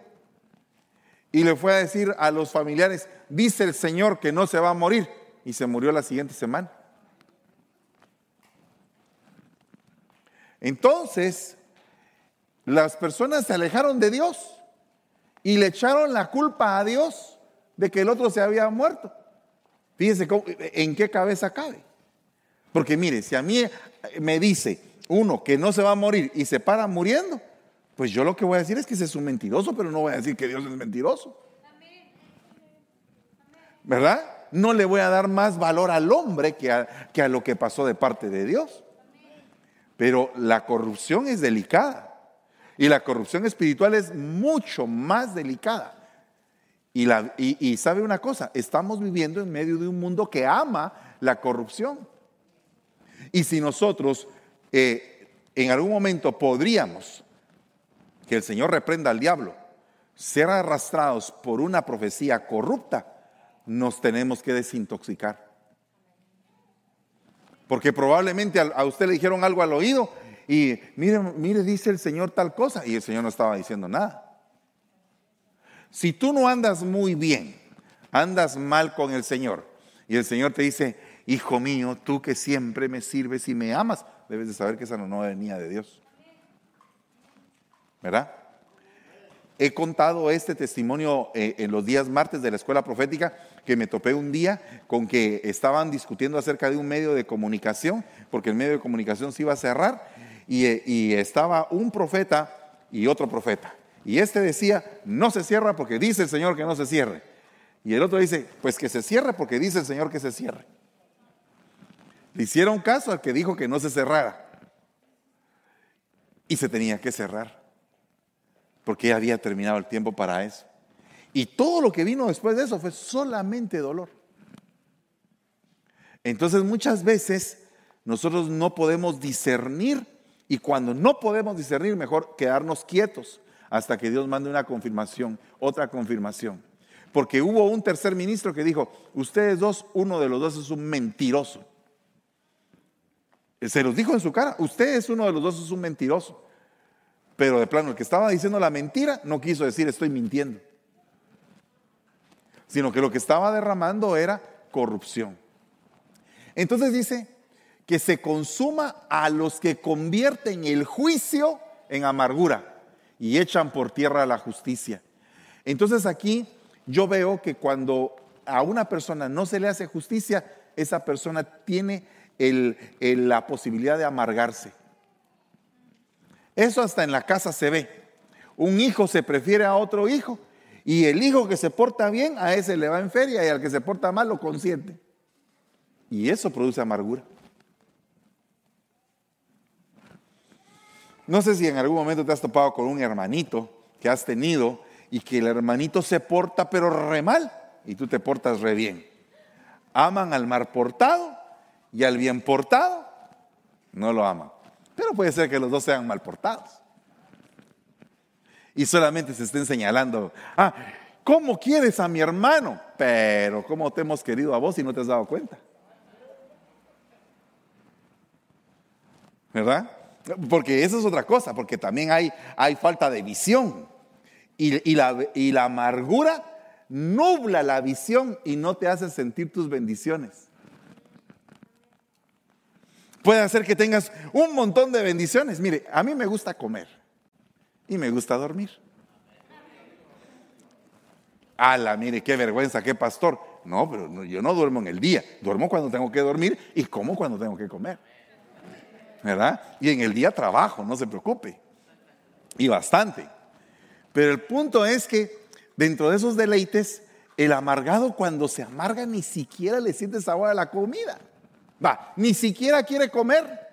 Speaker 4: y le fue a decir a los familiares, dice el Señor que no se va a morir y se murió la siguiente semana. Entonces, las personas se alejaron de Dios y le echaron la culpa a Dios de que el otro se había muerto. Fíjense en qué cabeza cabe. Porque mire, si a mí me dice uno que no se va a morir y se para muriendo, pues yo lo que voy a decir es que ese es un mentiroso, pero no voy a decir que Dios es mentiroso. ¿Verdad? No le voy a dar más valor al hombre que a, que a lo que pasó de parte de Dios. Pero la corrupción es delicada. Y la corrupción espiritual es mucho más delicada. Y, sabe una cosa, estamos viviendo en medio de un mundo que ama la corrupción. Y si nosotros eh, en algún momento podríamos, que el Señor reprenda al diablo, ser arrastrados por una profecía corrupta, nos tenemos que desintoxicar. Porque probablemente a usted le dijeron algo al oído y mire, mire, dice el Señor tal cosa y el Señor no estaba diciendo nada. Si tú no andas muy bien, andas mal con el Señor y el Señor te dice, hijo mío, tú que siempre me sirves y me amas, debes de saber que esa no venía de Dios. ¿Verdad? He contado este testimonio eh, en los días martes de la escuela profética que me topé un día con que estaban discutiendo acerca de un medio de comunicación, porque el medio de comunicación se iba a cerrar y, estaba un profeta y otro profeta. Y este decía, no se cierra porque dice el Señor que no se cierre. Y el otro dice, pues que se cierre porque dice el Señor que se cierre. Le hicieron caso al que dijo que no se cerrara. Y se tenía que cerrar porque ya había terminado el tiempo para eso. Y todo lo que vino después de eso fue solamente dolor. Entonces muchas veces nosotros no podemos discernir y cuando no podemos discernir mejor quedarnos quietos hasta que Dios mande una confirmación, otra confirmación. Porque hubo un tercer ministro que dijo, ustedes dos, uno de los dos es un mentiroso. Se los dijo en su cara, usted es uno de los dos es un mentiroso. Pero de plano, el que estaba diciendo la mentira no quiso decir estoy mintiendo, sino que lo que estaba derramando era corrupción. Entonces dice que se consuma a los que convierten el juicio en amargura y echan por tierra la justicia. Entonces aquí yo veo que cuando a una persona no se le hace justicia, esa persona tiene la posibilidad de amargarse. Eso hasta en la casa se ve. Un hijo se prefiere a otro hijo y el hijo que se porta bien a ese le va en feria y al que se porta mal lo consiente. Y eso produce amargura. No sé si en algún momento te has topado con un hermanito que has tenido y que el hermanito se porta pero re mal y tú te portas re bien. Aman al mal portado y al bien portado no lo aman. Pero puede ser que los dos sean mal portados. Y solamente se estén señalando, ah, ¿cómo quieres a mi hermano? Pero ¿cómo te hemos querido a vos y no te has dado cuenta? ¿Verdad? Porque eso es otra cosa, porque también hay, hay falta de visión. Y, la, y la amargura nubla la visión y no te hace sentir tus bendiciones. Puede hacer que tengas un montón de bendiciones. Mire, a mí me gusta comer y me gusta dormir. Ala, mire, qué vergüenza, qué pastor. No, pero yo no duermo en el día. Duermo cuando tengo que dormir y como cuando tengo que comer. ¿Verdad? Y en el día trabajo, no se preocupe. Y bastante. Pero el punto es que dentro de esos deleites, el amargado cuando se amarga ni siquiera le siente sabor a la comida. Va, ni siquiera quiere comer.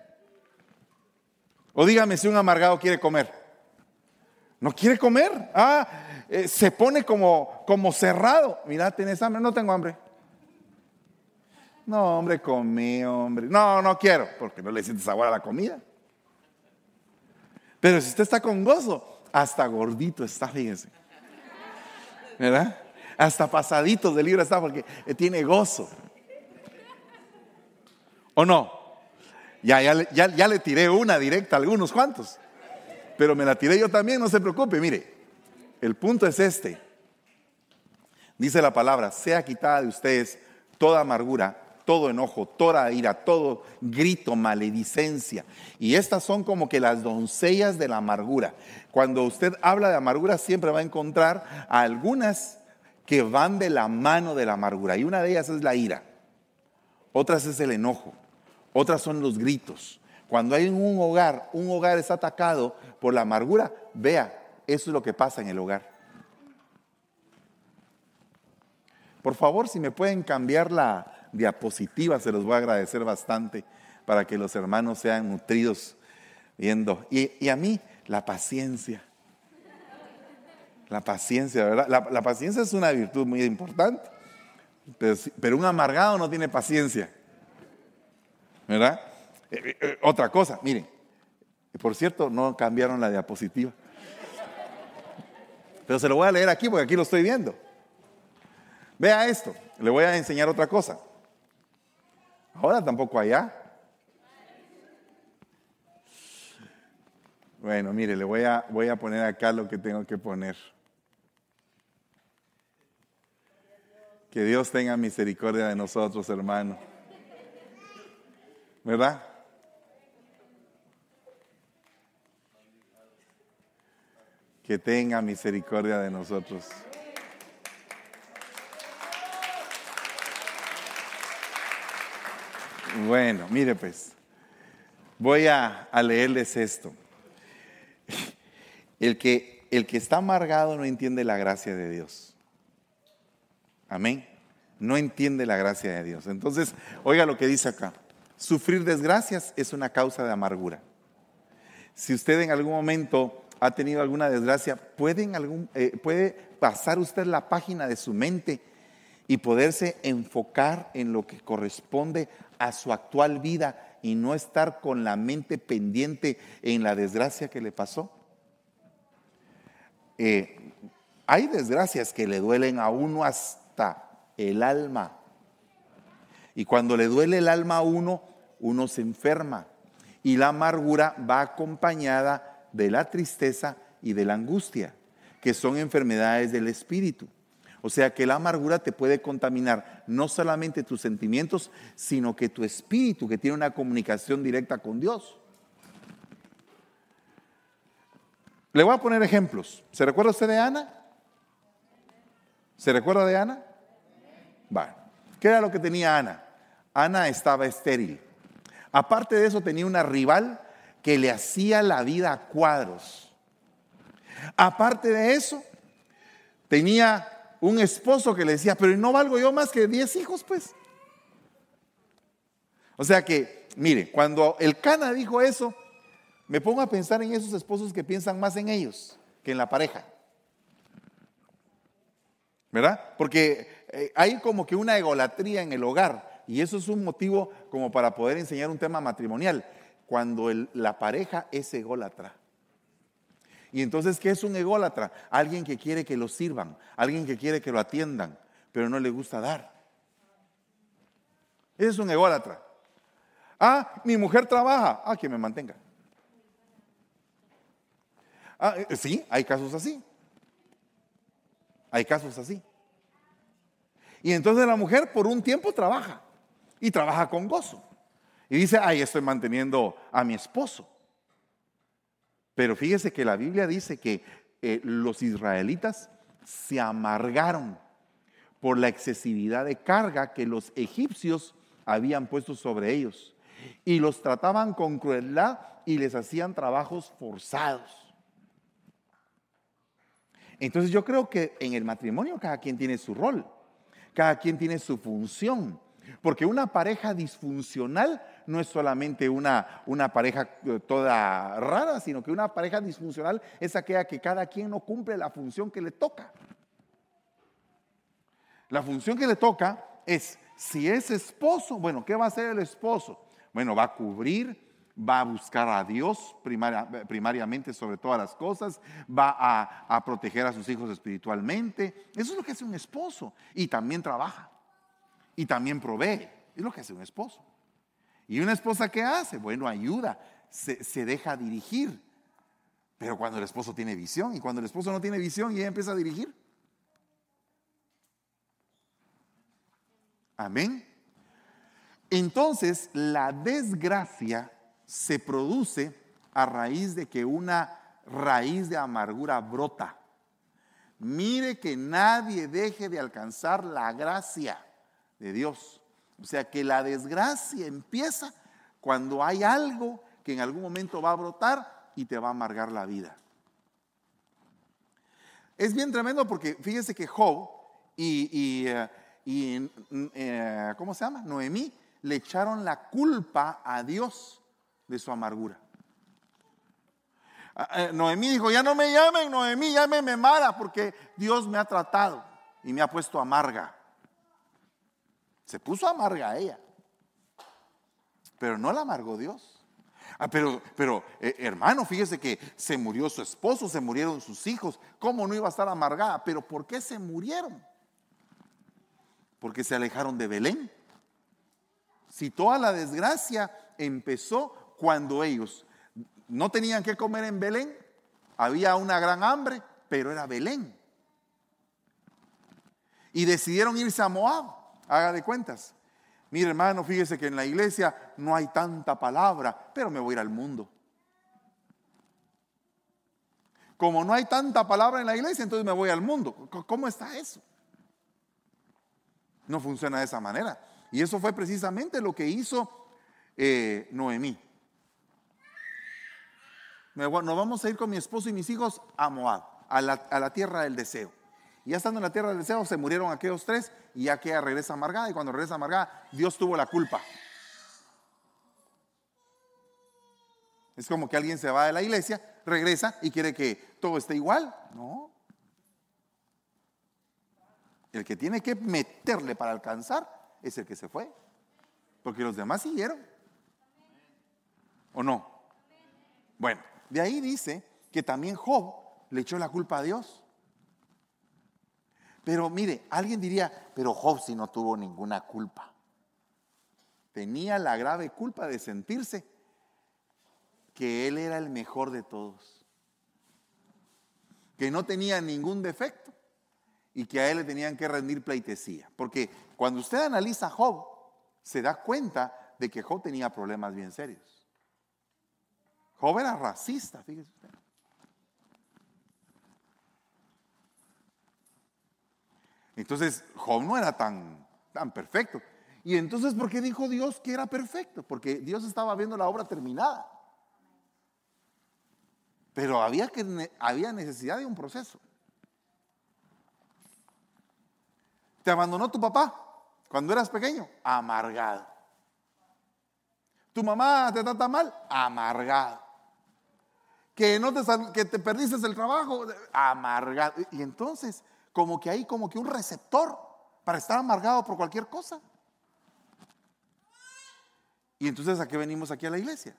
Speaker 4: O dígame si un amargado quiere comer. No quiere comer. Ah, eh, se pone como, como cerrado. Mira, ¿tienes hambre? No tengo hambre. No, hombre, comí, hombre. No, no quiero, porque no le sientes sabor a la comida. Pero si usted está con gozo, hasta gordito está, fíjense. ¿Verdad? Hasta pasadito de libro está porque tiene gozo. ¿O no? Ya, ya, ya, le tiré una directa a algunos cuantos. Pero me la tiré yo también, no se preocupe. Mire, el punto es este. Dice la palabra, sea quitada de ustedes toda amargura, todo enojo, toda ira, todo grito, maledicencia. Y estas son como que las doncellas de la amargura. Cuando usted habla de amargura siempre va a encontrar a algunas que van de la mano de la amargura. Y una de ellas es la ira, otras es el enojo, otras son los gritos. Cuando hay un hogar, un hogar es atacado por la amargura, vea, eso es lo que pasa en el hogar. Por favor, si me pueden cambiar la, diapositiva, se los voy a agradecer bastante para que los hermanos sean nutridos viendo. Y, a mí, la paciencia. La paciencia, ¿verdad? La, paciencia es una virtud muy importante, pero, un amargado no tiene paciencia. ¿Verdad? Eh, eh, eh, otra cosa, miren, por cierto, no cambiaron la diapositiva. Pero se lo voy a leer aquí porque aquí lo estoy viendo. Vea esto, le voy a enseñar otra cosa. Ahora tampoco allá. Bueno, mire, le voy a, voy a poner acá lo que tengo que poner. Que Dios tenga misericordia de nosotros, hermano. ¿Verdad? Que tenga misericordia de nosotros. Bueno, mire pues, voy a, leerles esto. El que, el que está amargado no entiende la gracia de Dios. Amén. No entiende la gracia de Dios. Entonces, oiga lo que dice acá. Sufrir desgracias es una causa de amargura. Si usted en algún momento ha tenido alguna desgracia, ¿puede, algún, eh, puede pasar usted la página de su mente y poderse enfocar en lo que corresponde a su actual vida y no estar con la mente pendiente en la desgracia que le pasó. Eh, hay desgracias que le duelen a uno hasta el alma. Y cuando le duele el alma a uno, uno se enferma. Y la amargura va acompañada de la tristeza y de la angustia, que son enfermedades del espíritu. O sea que la amargura te puede contaminar no solamente tus sentimientos, sino que tu espíritu, que tiene una comunicación directa con Dios. Le voy a poner ejemplos. ¿Se recuerda usted de Ana? ¿Se recuerda de Ana? Bueno, ¿qué era lo que tenía Ana? Ana estaba estéril. Aparte de eso, tenía una rival que le hacía la vida a cuadros. Aparte de eso, tenía un esposo que le decía, pero no valgo yo más que 10 hijos, pues. O sea que, mire, cuando el Cana dijo eso, me pongo a pensar en esos esposos que piensan más en ellos que en la pareja. ¿Verdad? Porque eh, hay como que una egolatría en el hogar y eso es un motivo como para poder enseñar un tema matrimonial. Cuando la pareja es ególatra. Y entonces, ¿qué es un ególatra? Alguien que quiere que lo sirvan, alguien que quiere que lo atiendan, pero no le gusta dar. Ese es un ególatra. Ah, mi mujer trabaja, ah, que me mantenga. Ah, eh, sí, hay casos así. Hay casos así. Y entonces la mujer por un tiempo trabaja y trabaja con gozo. Y dice, ay, estoy manteniendo a mi esposo. Pero fíjese que la Biblia dice que eh, los israelitas se amargaron por la excesividad de carga que los egipcios habían puesto sobre ellos. Y los trataban con crueldad y les hacían trabajos forzados. Entonces yo creo que en el matrimonio cada quien tiene su rol, cada quien tiene su función. Porque una pareja disfuncional no es solamente una, una pareja eh, toda rara, sino que una pareja disfuncional es aquella que cada quien no cumple la función que le toca. La función que le toca es, si es esposo, bueno, ¿qué va a hacer el esposo? Bueno, va a cubrir, va a buscar a Dios primariamente sobre todas las cosas, va a, a proteger a sus hijos espiritualmente. Eso es lo que hace un esposo. Y también trabaja y también provee. Es lo que hace un esposo. ¿Y una esposa qué hace? Bueno, ayuda, se, deja dirigir. Pero cuando el esposo tiene visión y cuando el esposo no tiene visión y ella empieza a dirigir. Amén. Entonces, la desgracia se produce a raíz de que una raíz de amargura brota. Mire que nadie deje de alcanzar la gracia de Dios. O sea que la desgracia empieza cuando hay algo que en algún momento va a brotar y te va a amargar la vida. Es bien tremendo porque fíjese que Job y, eh, eh, ¿cómo se llama? Noemí le echaron la culpa a Dios de su amargura. Ah, eh, Noemí dijo, ya no me llamen Noemí, llámeme Mara, porque Dios me ha tratado y me ha puesto amarga. Se puso amarga ella, pero no la amargó Dios. Ah, pero, pero eh, hermano, fíjese que se murió su esposo, se murieron sus hijos. ¿Cómo no iba a estar amargada? Pero ¿por qué se murieron? Porque se alejaron de Belén. Si toda la desgracia empezó cuando ellos no tenían que comer en Belén, había una gran hambre, pero era Belén. Y decidieron irse a Moab, haga de cuentas. Mire hermano, fíjese que en la iglesia no hay tanta palabra, pero me voy a ir al mundo. Como no hay tanta palabra en la iglesia, entonces me voy al mundo. ¿Cómo está eso? No funciona de esa manera. Y eso fue precisamente lo que hizo eh, Noemí nos vamos a ir con mi esposo y mis hijos a Moab, a la, tierra del deseo. Y ya estando en la tierra del deseo, se murieron aquellos tres y ya queda regresa amargada. Y cuando regresa amargada, Dios tuvo la culpa. Es como que alguien se va de la iglesia, regresa y quiere que todo esté igual. No. El que tiene que meterle para alcanzar es el que se fue. Porque los demás siguieron. ¿O no? Bueno. De ahí dice que también Job le echó la culpa a Dios. Pero mire, alguien diría, pero Job si no tuvo ninguna culpa. Tenía la grave culpa de sentirse que él era el mejor de todos. Que no tenía ningún defecto y que a él le tenían que rendir pleitesía. Porque cuando usted analiza a Job, se da cuenta de que Job tenía problemas bien serios. Job era racista, fíjese usted. Entonces, Job no era tan, tan perfecto. Y entonces, ¿por qué dijo Dios que era perfecto? Porque Dios estaba viendo la obra terminada. Pero había, que, había necesidad de un proceso. ¿Te abandonó tu papá cuando eras pequeño? Amargado. ¿Tu mamá te trata mal? Amargado que, no te, que te perdiste el trabajo, amargado. Y entonces, como que hay como que un receptor para estar amargado por cualquier cosa. Y entonces, ¿a qué venimos aquí a la iglesia?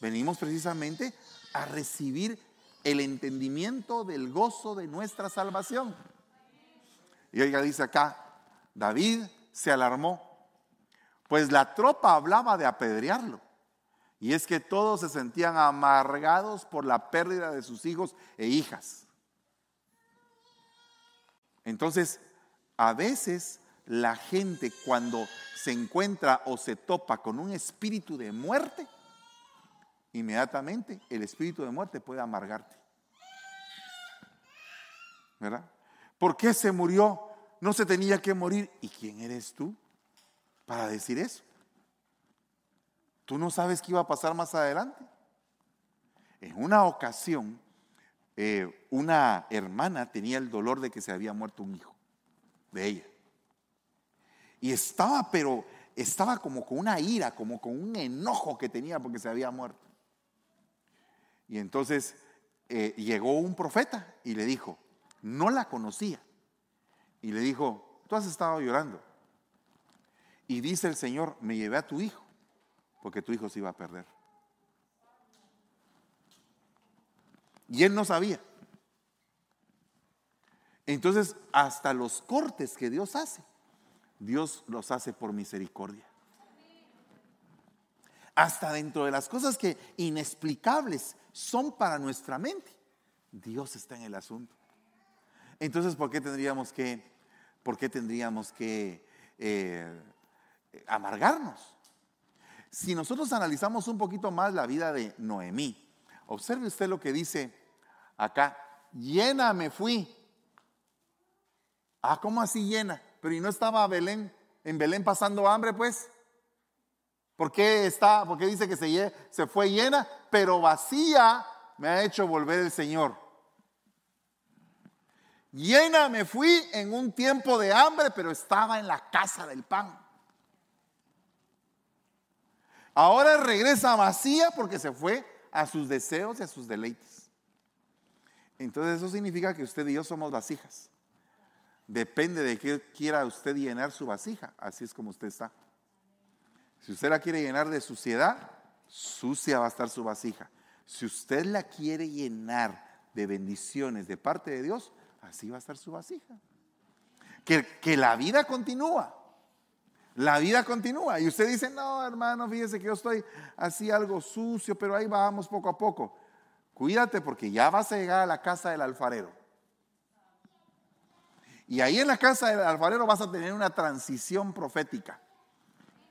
Speaker 4: Venimos precisamente a recibir el entendimiento del gozo de nuestra salvación. Y ella dice acá, David se alarmó, pues la tropa hablaba de apedrearlo. Y es que todos se sentían amargados por la pérdida de sus hijos e hijas. Entonces, a veces la gente cuando se encuentra o se topa con un espíritu de muerte, inmediatamente el espíritu de muerte puede amargarte. ¿Verdad? ¿Por qué se murió? No se tenía que morir. ¿Y quién eres tú para decir eso? Tú no sabes qué iba a pasar más adelante. En una ocasión, eh, una hermana tenía el dolor de que se había muerto un hijo de ella. Y estaba, pero estaba como con una ira, como con un enojo que tenía porque se había muerto. Y entonces eh, llegó un profeta y le dijo, no la conocía. Y le dijo, tú has estado llorando. Y dice el Señor, me llevé a tu hijo porque tu hijo se iba a perder. Y él no sabía. Entonces, hasta los cortes que Dios hace, Dios los hace por misericordia. Hasta dentro de las cosas que inexplicables son para nuestra mente, Dios está en el asunto. Entonces, ¿por qué tendríamos que, por qué tendríamos que eh, amargarnos. Si nosotros analizamos un poquito más la vida de Noemí, observe usted lo que dice acá, llena me fui. Ah, ¿cómo así llena? Pero ¿y no estaba Belén, en Belén pasando hambre, pues? ¿Por qué está? Porque dice que se, se fue llena, pero vacía me ha hecho volver el Señor. Llena me fui en un tiempo de hambre, pero estaba en la casa del pan. Ahora regresa vacía porque se fue a sus deseos y a sus deleites. Entonces eso significa que usted y yo somos vasijas. Depende de qué quiera usted llenar su vasija. Así es como usted está. Si usted la quiere llenar de suciedad, sucia va a estar su vasija. Si usted la quiere llenar de bendiciones de parte de Dios, así va a estar su vasija. Que, que la vida continúa. La vida continúa. Y usted dice, no, hermano, fíjese que yo estoy así algo sucio, pero ahí vamos poco a poco. Cuídate porque ya vas a llegar a la casa del alfarero. Y ahí en la casa del alfarero vas a tener una transición profética.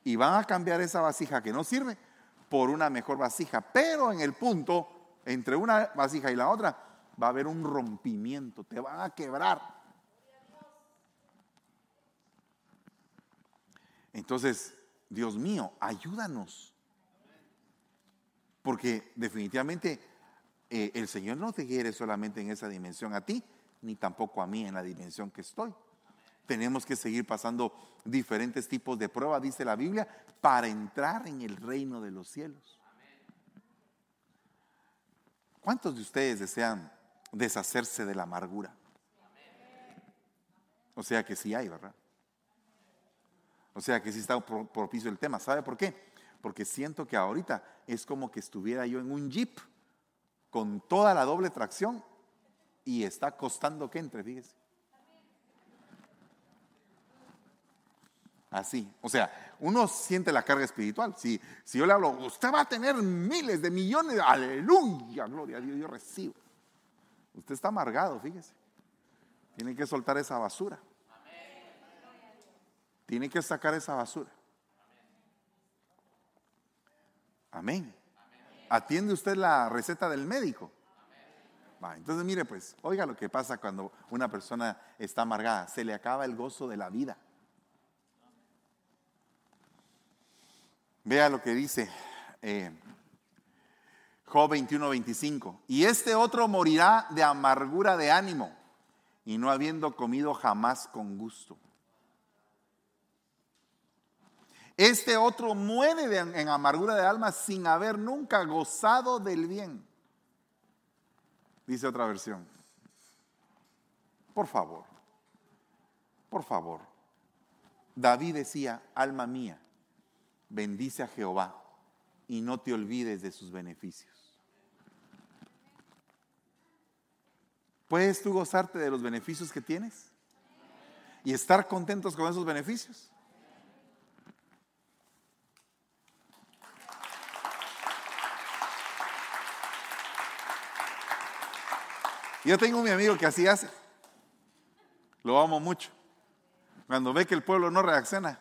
Speaker 4: Y van a cambiar esa vasija que no sirve por una mejor vasija. Pero en el punto, entre una vasija y la otra, va a haber un rompimiento. Te van a quebrar. Entonces, Dios mío, ayúdanos. Porque definitivamente eh, el Señor no te quiere solamente en esa dimensión a ti, ni tampoco a mí en la dimensión que estoy. Tenemos que seguir pasando diferentes tipos de pruebas, dice la Biblia, para entrar en el reino de los cielos. ¿Cuántos de ustedes desean deshacerse de la amargura? O sea que sí hay, ¿verdad? O sea que sí está propicio el tema. ¿Sabe por qué? Porque siento que ahorita es como que estuviera yo en un jeep con toda la doble tracción y está costando que entre, fíjese. Así. O sea, uno siente la carga espiritual. Si, si yo le hablo, usted va a tener miles de millones, aleluya, gloria a Dios, yo recibo. Usted está amargado, fíjese. Tiene que soltar esa basura. Tiene que sacar esa basura. Amén. ¿Atiende usted la receta del médico? entonces mire pues, oiga lo que pasa cuando una persona está amargada. Se le acaba el gozo de la vida. Vea lo que dice eh, Job 21, 25. Y este otro morirá de amargura de ánimo y no habiendo comido jamás con gusto. Este otro muere en amargura de alma sin haber nunca gozado del bien. Dice otra versión. Por favor, por favor. David decía, alma mía, bendice a Jehová y no te olvides de sus beneficios. ¿Puedes tú gozarte de los beneficios que tienes? ¿Y estar contentos con esos beneficios? Yo tengo un amigo que así hace. Lo amo mucho. Cuando ve que el pueblo no reacciona.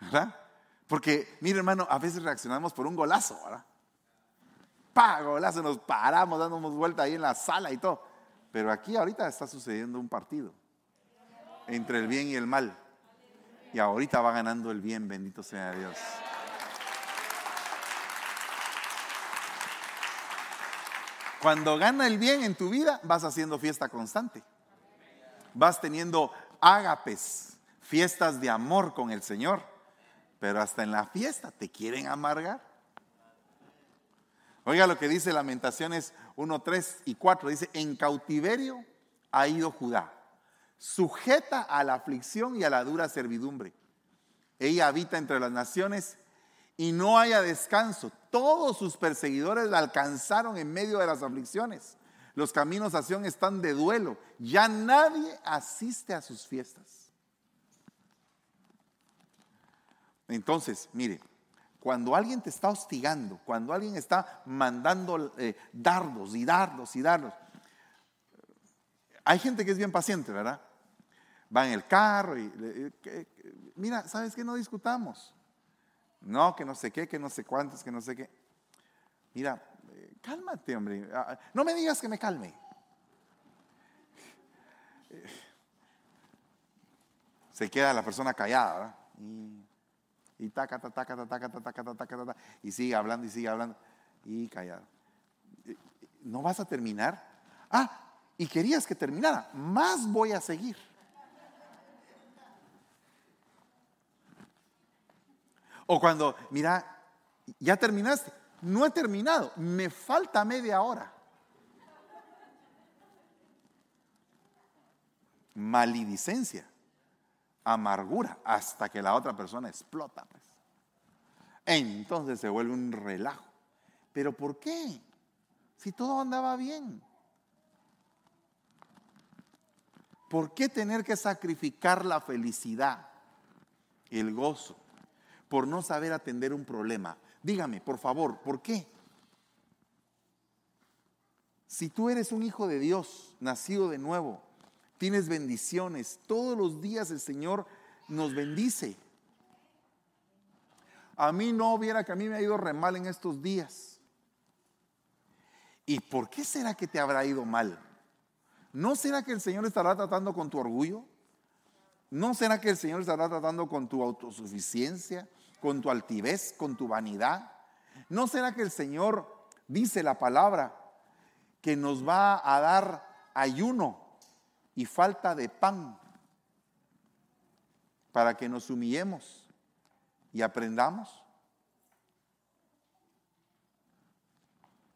Speaker 4: ¿Verdad? Porque, mire hermano, a veces reaccionamos por un golazo, ¿verdad? Pa, golazo, nos paramos, dándonos vuelta ahí en la sala y todo. Pero aquí ahorita está sucediendo un partido entre el bien y el mal. Y ahorita va ganando el bien, bendito sea Dios. Cuando gana el bien en tu vida, vas haciendo fiesta constante. Vas teniendo ágapes, fiestas de amor con el Señor. Pero hasta en la fiesta te quieren amargar. Oiga lo que dice Lamentaciones 1, 3 y 4. Dice, en cautiverio ha ido Judá, sujeta a la aflicción y a la dura servidumbre. Ella habita entre las naciones y no haya descanso. Todos sus perseguidores la alcanzaron en medio de las aflicciones. Los caminos a Sion están de duelo. Ya nadie asiste a sus fiestas. Entonces, mire, cuando alguien te está hostigando, cuando alguien está mandando eh, dardos y dardos y dardos, hay gente que es bien paciente, ¿verdad? va en el carro y, que- mira, ¿sabes qué? No discutamos. No, que no sé qué, que no sé cuántos, que no sé qué. Mira, eh, cálmate, hombre. Ah, No me digas que me calme. Eh, Se queda la persona callada, ¿verdad? Y, y taca, taca, taca, taca, taca, taca, taca, taca, y sigue hablando y sigue hablando y callado. Eh, ¿No vas a terminar? Ah, y querías que terminara. Más voy a seguir. O cuando, mira, ya terminaste. No he terminado. Me falta media hora. Maledicencia, amargura, hasta que la otra persona explota. pues. Entonces se vuelve un relajo. ¿Pero por qué? Si todo andaba bien. ¿Por qué tener que sacrificar la felicidad, el gozo, por no saber atender un problema? Dígame, por favor, ¿por qué? Si tú eres un hijo de Dios, nacido de nuevo, tienes bendiciones, todos los días el Señor nos bendice. A mí no hubiera que a mí me ha ido re mal en estos días. ¿Y por qué será que te habrá ido mal? ¿No será que el Señor estará tratando con tu orgullo? ¿No será que el Señor estará tratando con tu autosuficiencia, con tu altivez, con tu vanidad? ¿No será que el Señor dice la palabra que nos va a dar ayuno y falta de pan para que nos humillemos y aprendamos?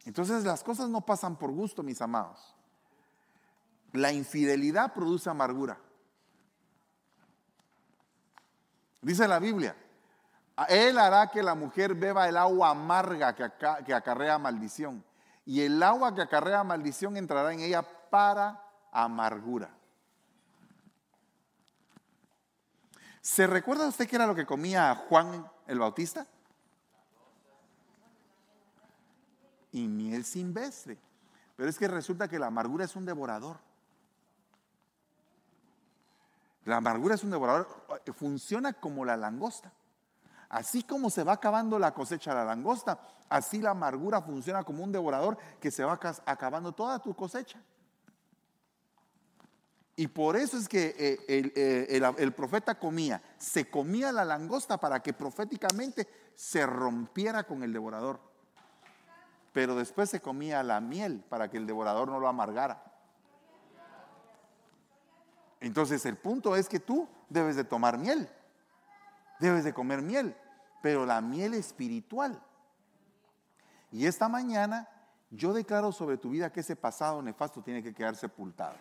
Speaker 4: Entonces las cosas no pasan por gusto, mis amados. La infidelidad produce amargura. Dice la Biblia, "A Él hará que la mujer beba el agua amarga que, aca- que acarrea maldición. Y el agua que acarrea maldición entrará en ella para amargura. ¿Se recuerda usted qué era lo que comía Juan el Bautista? Y miel silvestre. Pero es que resulta que la amargura es un devorador. La amargura es un devorador, funciona como la langosta. Así como se va acabando la cosecha de la langosta, así la amargura funciona como un devorador que se va acabando toda tu cosecha. Y por eso es que eh, eh, el- el profeta comía, se comía la langosta para que proféticamente se rompiera con el devorador. Pero después se comía la miel para que el devorador no lo amargara. Entonces el punto es que tú debes de tomar miel, debes de comer miel, pero la miel espiritual. Y esta mañana yo declaro sobre tu vida que ese pasado nefasto tiene que quedar sepultado.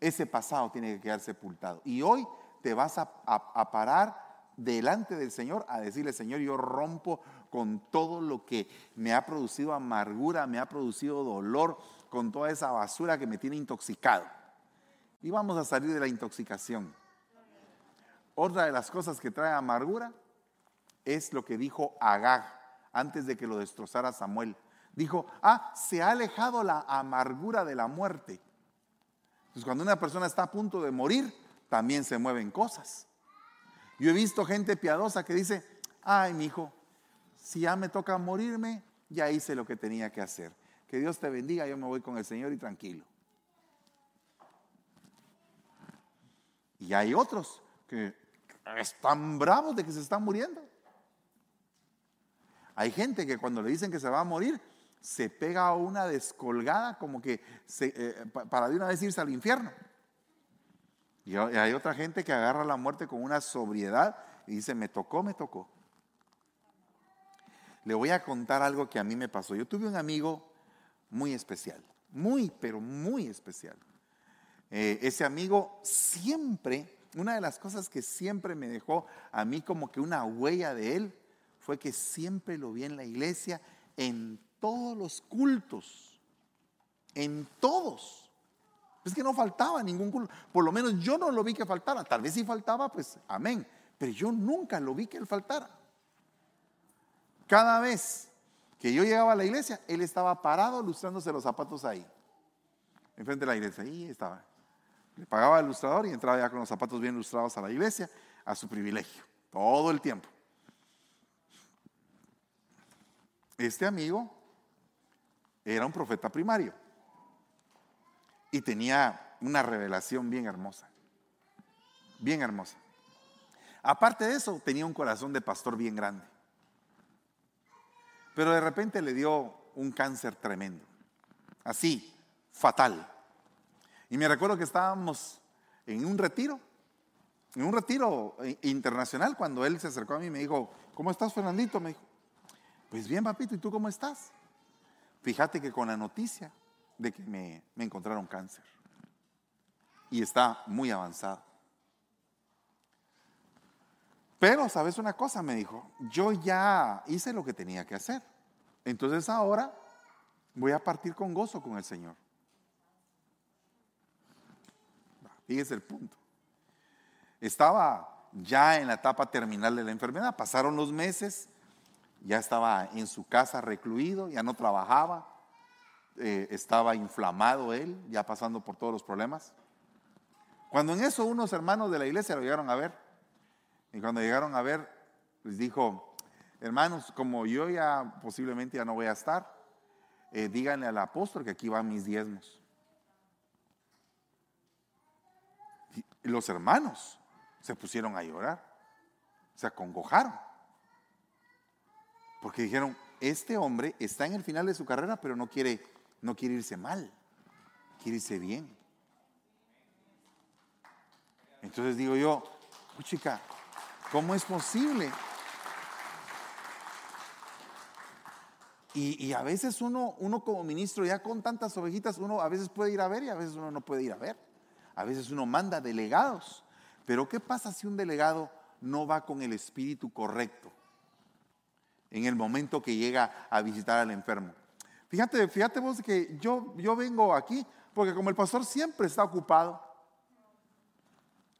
Speaker 4: Ese pasado tiene que quedar sepultado. Y hoy te vas a, parar delante del Señor a decirle, Señor, yo rompo con todo lo que me ha producido amargura, me ha producido dolor, con toda esa basura que me tiene intoxicado. Y vamos a salir de la intoxicación. Otra de las cosas que trae amargura es lo que dijo Agag antes de que lo destrozara Samuel. Dijo, ah, se ha alejado la amargura de la muerte. Entonces, cuando una persona está a punto de morir, también se mueven cosas. Yo he visto gente piadosa que dice, ay, mi hijo, si ya me toca morirme, ya hice lo que tenía que hacer. Que Dios te bendiga, yo me voy con el Señor y tranquilo. Y hay otros que están bravos de que se están muriendo. Hay gente que cuando le dicen que se va a morir, se pega una descolgada como que eh, pa- para de una vez irse al infierno. Y hay hay otra gente que agarra la muerte con una sobriedad y dice, me tocó, me tocó. Le voy a contar algo que a mí me pasó. Yo tuve un amigo muy especial, muy, pero muy especial. Eh, ese amigo siempre, una de las cosas que siempre me dejó a mí como que una huella de él, fue que siempre lo vi en la iglesia, en todos los cultos, en todos. Es que no faltaba ningún culto. Por lo menos yo no lo vi que faltara. Tal vez si faltaba, pues amén. Pero yo nunca lo vi que él faltara. Cada vez que yo llegaba a la iglesia, él estaba parado lustrándose los zapatos ahí. Enfrente de la iglesia. Ahí estaba. Le pagaba al ilustrador y entraba ya con los zapatos bien ilustrados a la iglesia, a su privilegio, todo el tiempo. Este amigo era un profeta primario y tenía una revelación bien hermosa, bien hermosa. Aparte de eso, tenía un corazón de pastor bien grande. Pero de repente le dio un cáncer tremendo, así, fatal. Y me recuerdo que estábamos en un retiro, en un retiro internacional, cuando él se acercó a mí y me dijo, ¿cómo estás, Fernandito? Me dijo, pues bien, papito, ¿y tú cómo estás? Fíjate que con la noticia de que me, encontraron cáncer y está muy avanzado. Pero, ¿sabes una cosa? Me dijo, yo ya hice lo que tenía que hacer. Entonces ahora voy a partir con gozo con el Señor. Fíjese el punto. Estaba ya en la etapa terminal de la enfermedad. Pasaron los meses, ya estaba en su casa recluido, ya no trabajaba, eh, estaba inflamado él, ya pasando por todos los problemas. Cuando en eso unos hermanos de la iglesia lo llegaron a ver, y cuando llegaron a ver, les dijo, hermanos, como yo ya posiblemente ya no voy a estar, eh, díganle al apóstol que aquí van mis diezmos. Y los hermanos se pusieron a llorar, se acongojaron. Porque dijeron, este hombre está en el final de su carrera, pero no quiere, no irse mal, quiere irse bien. Entonces digo yo, chica, ¿cómo es posible? Y, y, a veces uno, uno como ministro, ya con tantas ovejitas, uno a veces puede ir a ver y a veces uno no puede ir a ver. A veces uno manda delegados. Pero ¿qué pasa si un delegado no va con el espíritu correcto? En el momento que llega a visitar al enfermo. Fíjate, fíjate vos que yo, yo vengo aquí porque como el pastor siempre está ocupado,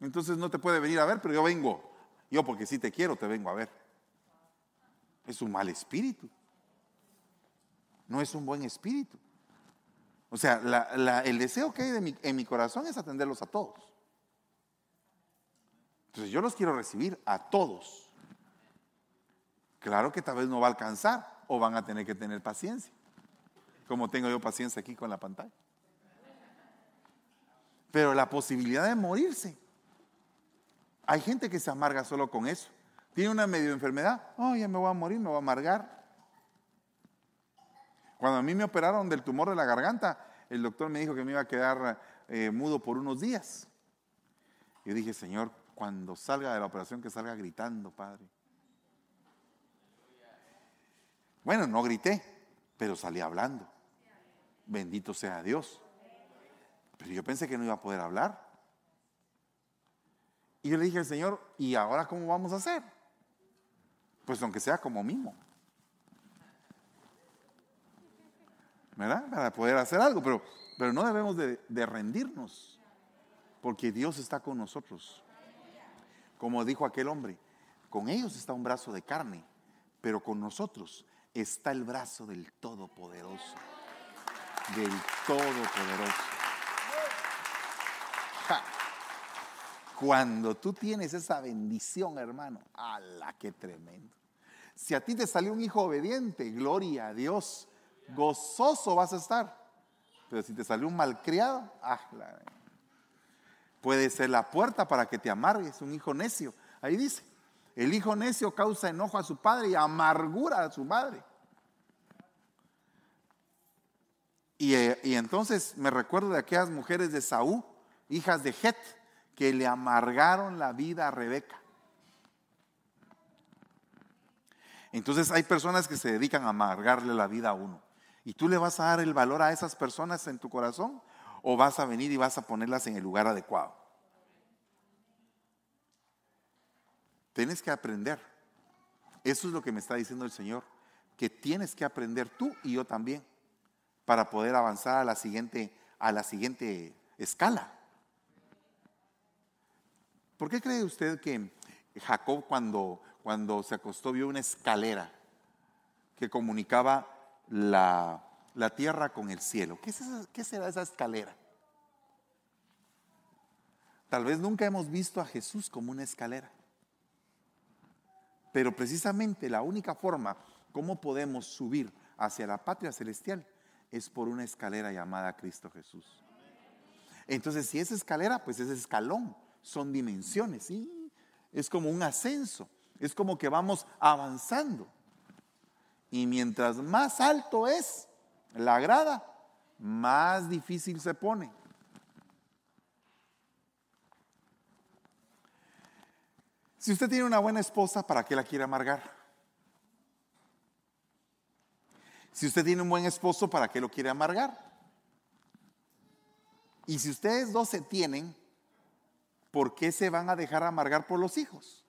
Speaker 4: entonces no te puede venir a ver, pero yo vengo. Yo porque si te quiero te vengo a ver. Es un mal espíritu. No es un buen espíritu. O sea, el deseo que hay en mi corazón es atenderlos a todos. Entonces yo los quiero recibir a todos. Claro que tal vez no va a alcanzar o van a tener que tener paciencia, como tengo yo paciencia aquí con la pantalla. Pero la posibilidad de morirse. Hay gente que se amarga solo con eso. Tiene una medio enfermedad, oh, ya me voy a morir, me voy a amargar. Cuando a mí me operaron del tumor de la garganta, el doctor me dijo que me iba a quedar eh, mudo por unos días. Yo dije, Señor, cuando salga de la operación, que salga gritando, Padre. Bueno, no grité, pero salí hablando. Bendito sea Dios. Pero yo pensé que no iba a poder hablar. Y yo le dije al Señor, ¿y ahora cómo vamos a hacer? Pues aunque sea como mismo. ¿Verdad? Para poder hacer algo, pero, pero no debemos de, de rendirnos, porque Dios está con nosotros. Como dijo aquel hombre, con ellos está un brazo de carne, pero con nosotros está el brazo del Todopoderoso. Del Todopoderoso. Cuando tú tienes esa bendición, hermano, ¡ala, qué tremendo! Si a ti te salió un hijo obediente, gloria a Dios, gozoso vas a estar. Pero si te salió un malcriado, ¡ah! puede ser la puerta para que te amargues, un hijo necio. Ahí dice, el hijo necio causa enojo a su padre y amargura a su madre. Y, eh, y, entonces me recuerdo de aquellas mujeres de Saúl, hijas de Het, que le amargaron la vida a Rebeca. Entonces hay personas que se dedican a amargarle la vida a uno. ¿Y tú le vas a dar el valor a esas personas en tu corazón? ¿O vas a venir y vas a ponerlas en el lugar adecuado? Tienes que aprender. Eso es lo que me está diciendo el Señor. Que tienes que aprender tú y yo también para poder avanzar a la siguiente, a la siguiente escala. ¿Por qué cree usted que Jacob cuando, cuando se acostó vio una escalera que comunicaba la, la tierra con el cielo? ¿Qué, es ¿Qué será esa escalera? Tal vez nunca hemos visto a Jesús como una escalera. Pero precisamente la única forma como podemos subir hacia la patria celestial es por una escalera llamada Cristo Jesús. Entonces, si es escalera, pues es escalón, son dimensiones, ¿sí? Es como un ascenso, es como que vamos avanzando. Y mientras más alto es la grada, más difícil se pone. Si usted tiene una buena esposa, ¿para qué la quiere amargar? Si usted tiene un buen esposo, ¿para qué lo quiere amargar? Y si ustedes dos se tienen, ¿por qué se van a dejar amargar por los hijos?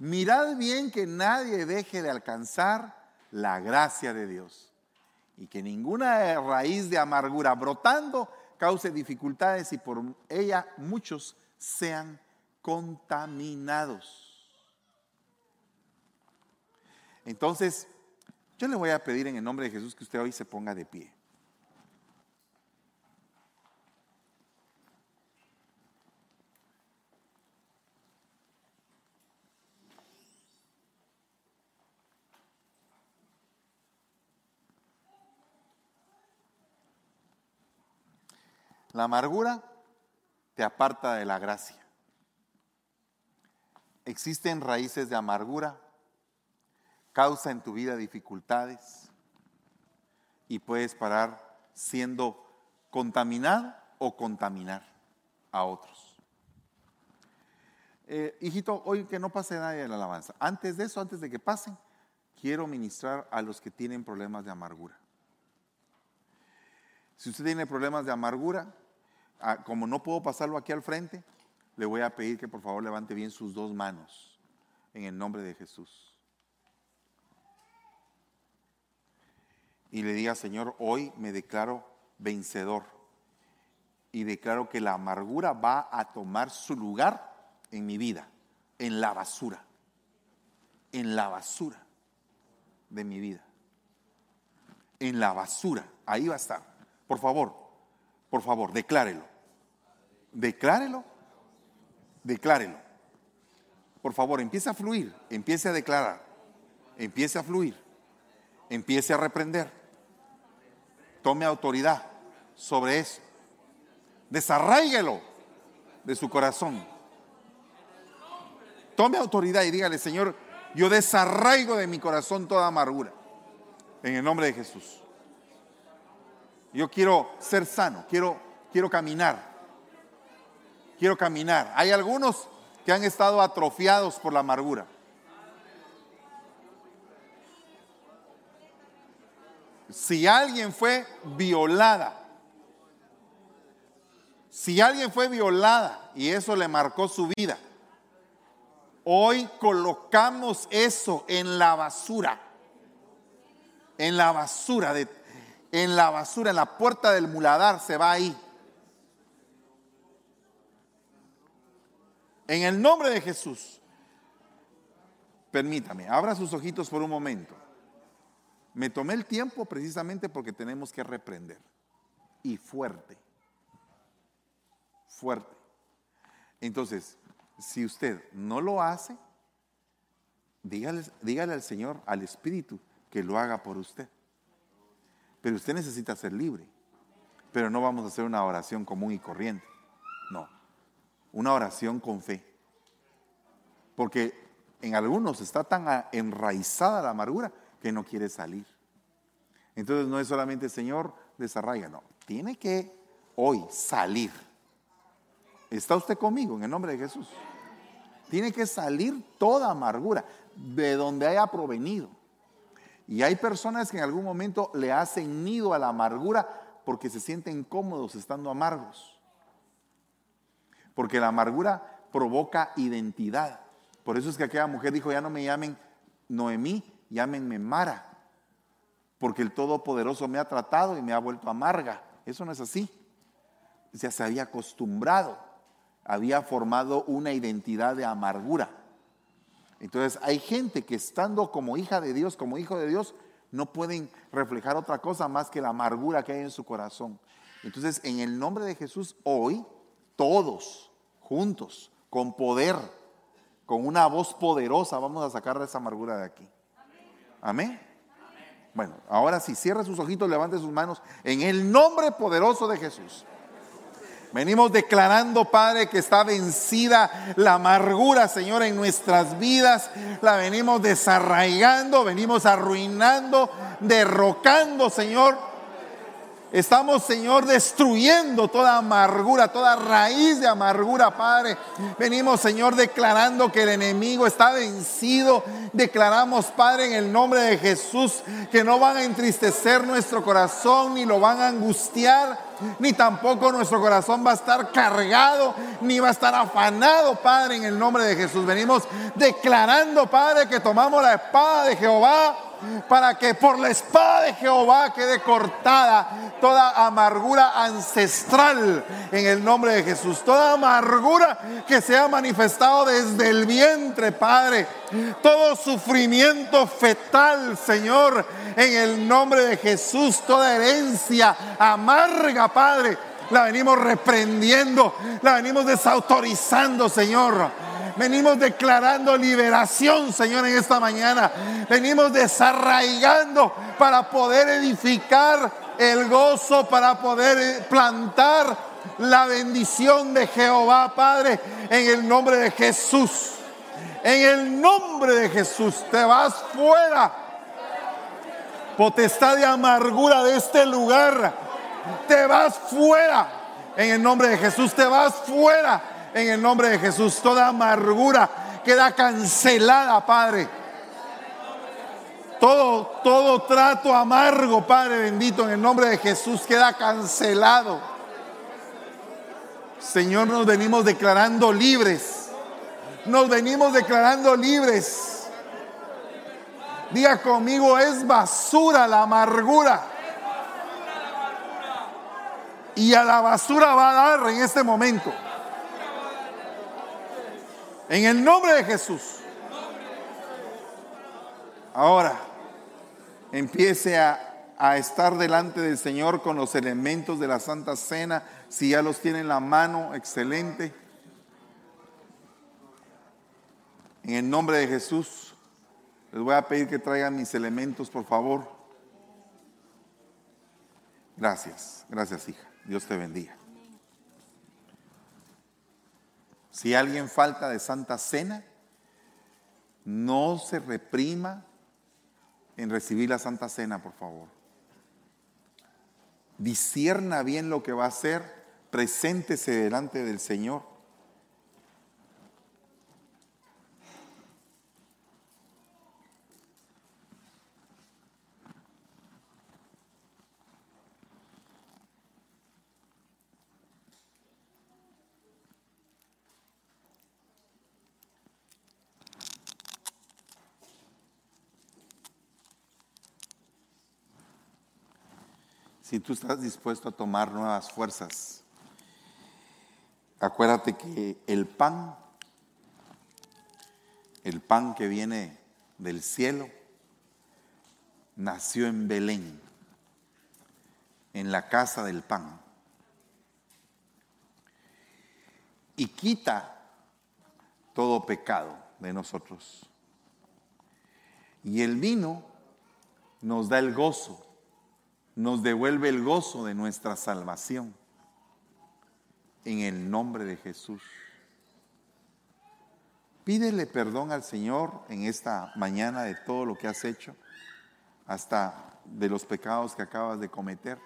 Speaker 4: Mirad bien que nadie deje de alcanzar la gracia de Dios y que ninguna raíz de amargura brotando cause dificultades y por ella muchos sean contaminados. Entonces, yo le voy a pedir en el nombre de Jesús que usted hoy se ponga de pie. La amargura te aparta de la gracia. Existen raíces de amargura, causa en tu vida dificultades y puedes parar siendo contaminado o contaminar a otros. Eh, hijito, hoy que no pase nadie de la alabanza. Antes de eso, antes de que pasen, quiero ministrar a los que tienen problemas de amargura. Si usted tiene problemas de amargura, Ah, como no puedo pasarlo aquí al frente, le voy a pedir que por favor levante bien sus dos manos en el nombre de Jesús. Y le diga, Señor, hoy me declaro vencedor y declaro que la amargura va a tomar su lugar en mi vida, en la basura, en la basura de mi vida, en la basura, ahí va a estar. Por favor, por favor, declárelo. Declárelo. Declárelo. Por favor, empiece a fluir, empiece a declarar, empiece a fluir, empiece a reprender. Tome autoridad sobre eso. Desarraíguelo de su corazón. Tome autoridad y dígale, Señor, yo desarraigo de mi corazón toda amargura. En el nombre de Jesús. Yo quiero ser sano, quiero, quiero caminar quiero caminar. Hay algunos que han estado atrofiados por la amargura. Si alguien fue violada, si alguien fue violada y eso le marcó su vida, hoy colocamos eso en la basura, en la basura, de, en la basura, en la puerta del muladar se va ahí. En el nombre de Jesús. Permítame, abra sus ojitos por un momento. Me tomé el tiempo precisamente porque tenemos que reprender. Y fuerte. Fuerte. Entonces, si usted no lo hace, dígale, dígale al Señor, al Espíritu, que lo haga por usted. Pero usted necesita ser libre. Pero no vamos a hacer una oración común y corriente. Una oración con fe. Porque en algunos está tan enraizada la amargura que no quiere salir. Entonces no es solamente Señor, desarraiga, no. Tiene que hoy salir. ¿Está usted conmigo en el nombre de Jesús? Tiene que salir toda amargura de donde haya provenido. Y hay personas que en algún momento le hacen nido a la amargura porque se sienten cómodos estando amargos. Porque la amargura provoca identidad. Por eso es que aquella mujer dijo, ya no me llamen Noemí, llámenme Mara. Porque el Todopoderoso me ha tratado y me ha vuelto amarga. Eso no es así. Ya se había acostumbrado, había formado una identidad de amargura. Entonces hay gente que estando como hija de Dios, como hijo de Dios, no pueden reflejar otra cosa más que la amargura que hay en su corazón. Entonces, en el nombre de Jesús, hoy, todos, juntos, con poder, con una voz poderosa, vamos a sacar esa amargura de aquí. Amén. Bueno, ahora si cierra sus ojitos, levante sus manos en el nombre poderoso de Jesús. Venimos declarando, Padre, que está vencida la amargura, Señor, en nuestras vidas. La venimos desarraigando, venimos arruinando, derrocando, Señor Estamos, Señor, destruyendo toda amargura, toda raíz de amargura, Padre. Venimos, Señor, declarando que el enemigo está vencido. Declaramos, Padre, en el nombre de Jesús, que no van a entristecer nuestro corazón, ni lo van a angustiar, ni tampoco nuestro corazón va a estar cargado, ni va a estar afanado, Padre, en el nombre de Jesús. Venimos declarando, Padre, que tomamos la espada de Jehová para que por la espada de Jehová quede cortada toda amargura ancestral en el nombre de Jesús. Toda amargura que se ha manifestado desde el vientre, Padre. Todo sufrimiento fetal, Señor, en el nombre de Jesús. Toda herencia amarga, Padre. La venimos reprendiendo, la venimos desautorizando, Señor Venimos declarando liberación, Señor, en esta mañana. Venimos desarraigando para poder edificar el gozo, para poder plantar la bendición de Jehová, Padre, en el nombre de Jesús. En el nombre de Jesús, te vas fuera. Potestad de amargura de este lugar, te vas fuera. En el nombre de Jesús, te vas fuera en el nombre de Jesús. Toda amargura queda cancelada, Padre. Todo, todo trato amargo, Padre bendito, en el nombre de Jesús queda cancelado. Señor, nos venimos declarando libres. Nos venimos declarando libres. Diga conmigo, es basura la amargura. Y a la basura va a dar en este momento. En el nombre de Jesús. Ahora, empiece a, a, estar delante del Señor con los elementos de la Santa Cena. Si ya los tiene en la mano, excelente. En el nombre de Jesús, les voy a pedir que traigan mis elementos, por favor. Gracias, gracias hija. Dios te bendiga. Si alguien falta de Santa Cena, no se reprima en recibir la Santa Cena, por favor. Disierna bien lo que va a hacer, preséntese delante del Señor. Si tú estás dispuesto a tomar nuevas fuerzas, acuérdate que el pan, el pan que viene del cielo, nació en Belén, en la casa del pan. Y quita todo pecado de nosotros. Y el vino nos da el gozo nos devuelve el gozo de nuestra salvación. En el nombre de Jesús. Pídele perdón al Señor en esta mañana de todo lo que has hecho, hasta de los pecados que acabas de cometer.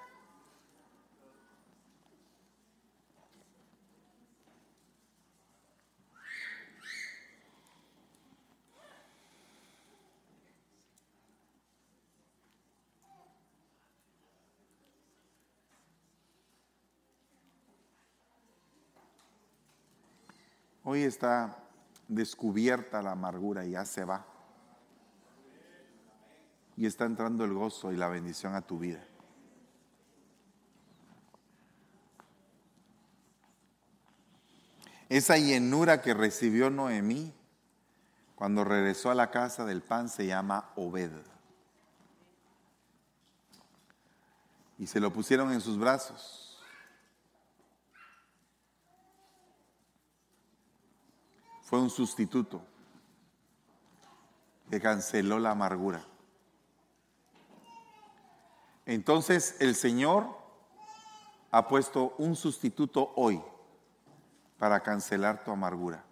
Speaker 4: Hoy está descubierta la amargura y ya se va. Y está entrando el gozo y la bendición a tu vida. Esa llenura que recibió Noemí cuando regresó a la casa del pan se llama Obed. Y se lo pusieron en sus brazos. Fue un sustituto que canceló la amargura. Entonces el Señor ha puesto un sustituto hoy para cancelar tu amargura.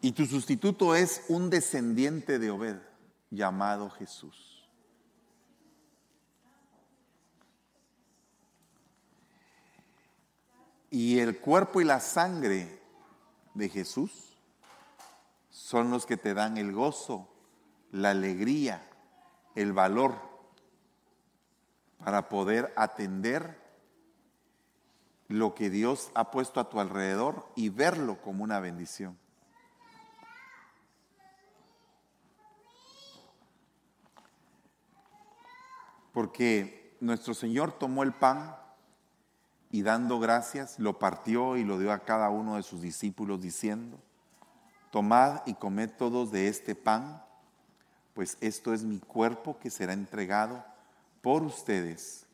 Speaker 4: Y tu sustituto es un descendiente de Obed llamado Jesús. Y el cuerpo y la sangre de Jesús son los que te dan el gozo, la alegría, el valor para poder atender lo que Dios ha puesto a tu alrededor y verlo como una bendición. Porque nuestro Señor tomó el pan y dando gracias, lo partió y lo dio a cada uno de sus discípulos diciendo, tomad y comed todos de este pan, pues esto es mi cuerpo que será entregado por ustedes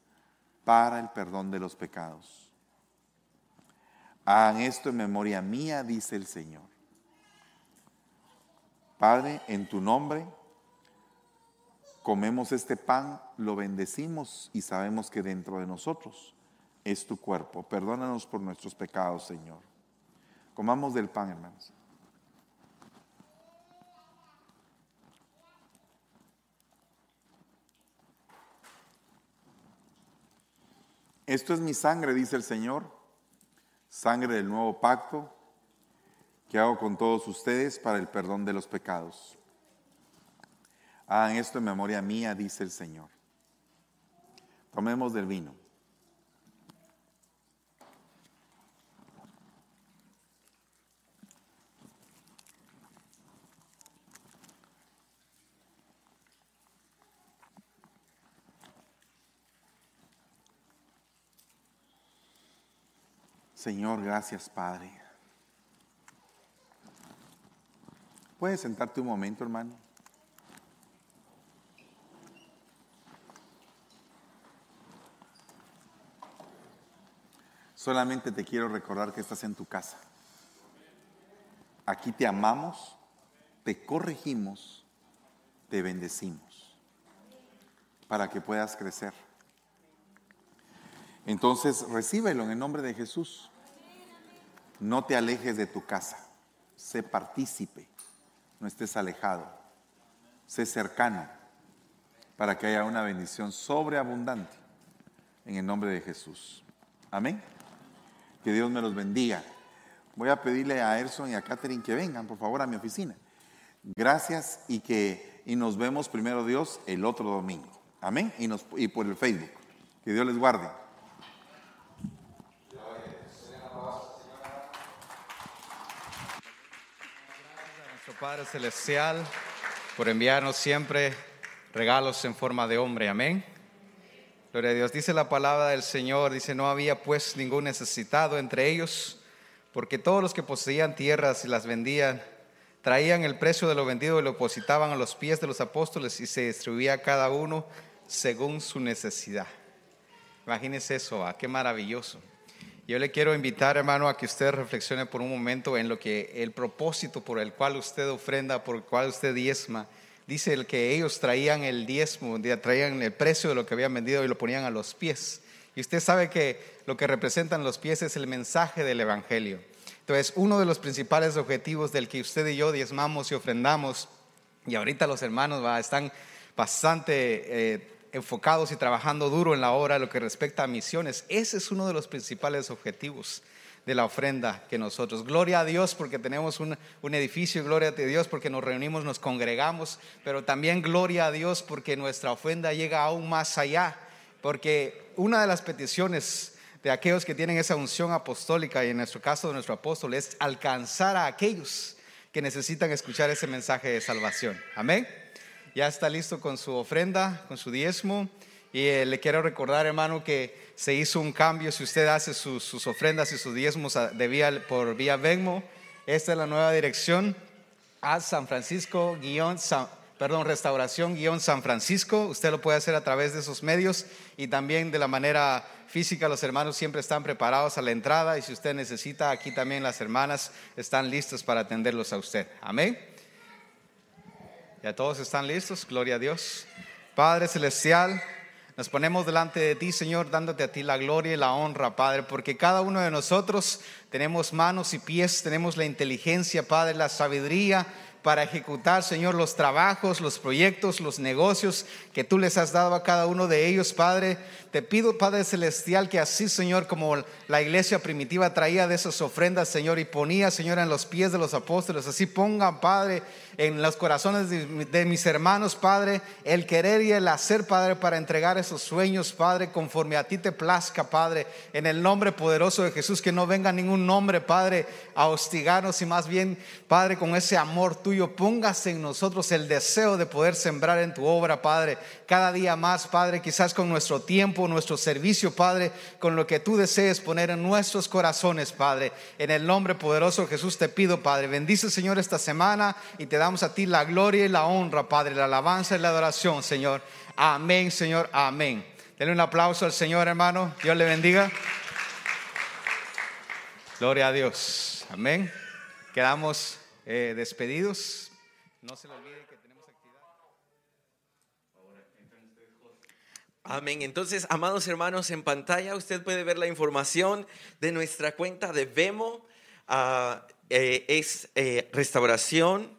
Speaker 4: para el perdón de los pecados. Hagan esto en memoria mía, dice el Señor. Padre, en tu nombre comemos este pan, lo bendecimos y sabemos que dentro de nosotros es tu cuerpo. Perdónanos por nuestros pecados, Señor. Comamos del pan, hermanos. Esto es mi sangre, dice el Señor, sangre del nuevo pacto que hago con todos ustedes para el perdón de los pecados. Hagan esto en memoria mía, dice el Señor. Tomemos del vino. Señor, gracias Padre. ¿Puedes sentarte un momento, hermano? Solamente te quiero recordar que estás en tu casa. Aquí te amamos, te corregimos, te bendecimos para que puedas crecer. Entonces, recíbelo en el nombre de Jesús. No te alejes de tu casa. Sé partícipe. No estés alejado. Sé cercano para que haya una bendición sobreabundante en el nombre de Jesús. Amén. Que Dios me los bendiga. Voy a pedirle a Erson y a Catherine que vengan, por favor, a mi oficina. Gracias y que y nos vemos primero Dios el otro domingo. Amén. Y, nos, y por el Facebook. Que Dios les guarde.
Speaker 6: Padre Celestial, por enviarnos siempre regalos en forma de hombre. Amén. Gloria a Dios. Dice la palabra del Señor, dice, no había pues ningún necesitado entre ellos, porque todos los que poseían tierras y las vendían, traían el precio de lo vendido y lo depositaban a los pies de los apóstoles y se distribuía a cada uno según su necesidad. Imagínense eso, ¿ah? qué maravilloso. Yo le quiero invitar, hermano, a que usted reflexione por un momento en lo que el propósito por el cual usted ofrenda, por el cual usted diezma. Dice el que ellos traían el diezmo, traían el precio de lo que habían vendido y lo ponían a los pies. Y usted sabe que lo que representan los pies es el mensaje del Evangelio. Entonces, uno de los principales objetivos del que usted y yo diezmamos y ofrendamos, y ahorita los hermanos están bastante eh, enfocados y trabajando duro en la obra lo que respecta a misiones. Ese es uno de los principales objetivos de la ofrenda que nosotros. Gloria a Dios porque tenemos un, un, edificio, gloria a Dios porque nos reunimos, nos congregamos, pero también gloria a Dios porque nuestra ofrenda llega aún más allá, porque una de las peticiones de aquellos que tienen esa unción apostólica y en nuestro caso de nuestro apóstol es alcanzar a aquellos que necesitan escuchar ese mensaje de salvación. Amén ya está listo con su ofrenda, con su diezmo. Y eh, le quiero recordar, hermano, que se hizo un cambio. Si usted hace sus, ofrendas y sus diezmos por vía Venmo, esta es la nueva dirección a San Francisco, perdón, Restauración guion San Francisco. Usted lo puede hacer a través de esos medios y también de la manera física. Los hermanos siempre están preparados a la entrada y si usted necesita, aquí también las hermanas están listas para atenderlos a usted. Amén. ¿Ya todos están listos? Gloria a Dios. Padre Celestial. Nos ponemos delante de ti, Señor, dándote a ti la gloria y la honra, Padre, porque cada uno de nosotros tenemos manos y pies, tenemos la inteligencia, Padre, la sabiduría para ejecutar, Señor, los trabajos, los proyectos, los negocios que tú les has dado a cada uno de ellos, Padre. Te pido, Padre Celestial, que así, Señor, como la iglesia primitiva traía de esas ofrendas, Señor, y ponía, Señor, en los pies de los apóstoles, así pongan, Padre, en los corazones de, mis hermanos, Padre, el querer y el hacer, Padre, para entregar esos sueños, Padre, conforme a ti te plazca, Padre, en el nombre poderoso de Jesús, que no venga ningún nombre, Padre, a hostigarnos y más bien, Padre, con ese amor tuyo, póngase en nosotros el deseo de poder sembrar en tu obra, Padre, cada día más, Padre, quizás con nuestro tiempo, nuestro servicio, Padre, con lo que tú desees poner en nuestros corazones, Padre. En el nombre poderoso de Jesús te pido, Padre, bendice, Señor, esta semana y te damos a ti la gloria y la honra, Padre, la alabanza y la adoración, Señor. Amén, Señor, amén. Denle un aplauso al Señor, hermano. Dios le bendiga. Gloria a Dios. Amén. Quedamos eh, despedidos. No se lo olvide que
Speaker 3: Amén. Entonces, amados hermanos, en pantalla usted puede ver la información de nuestra cuenta de Vemo. Ah, eh, es eh, restauración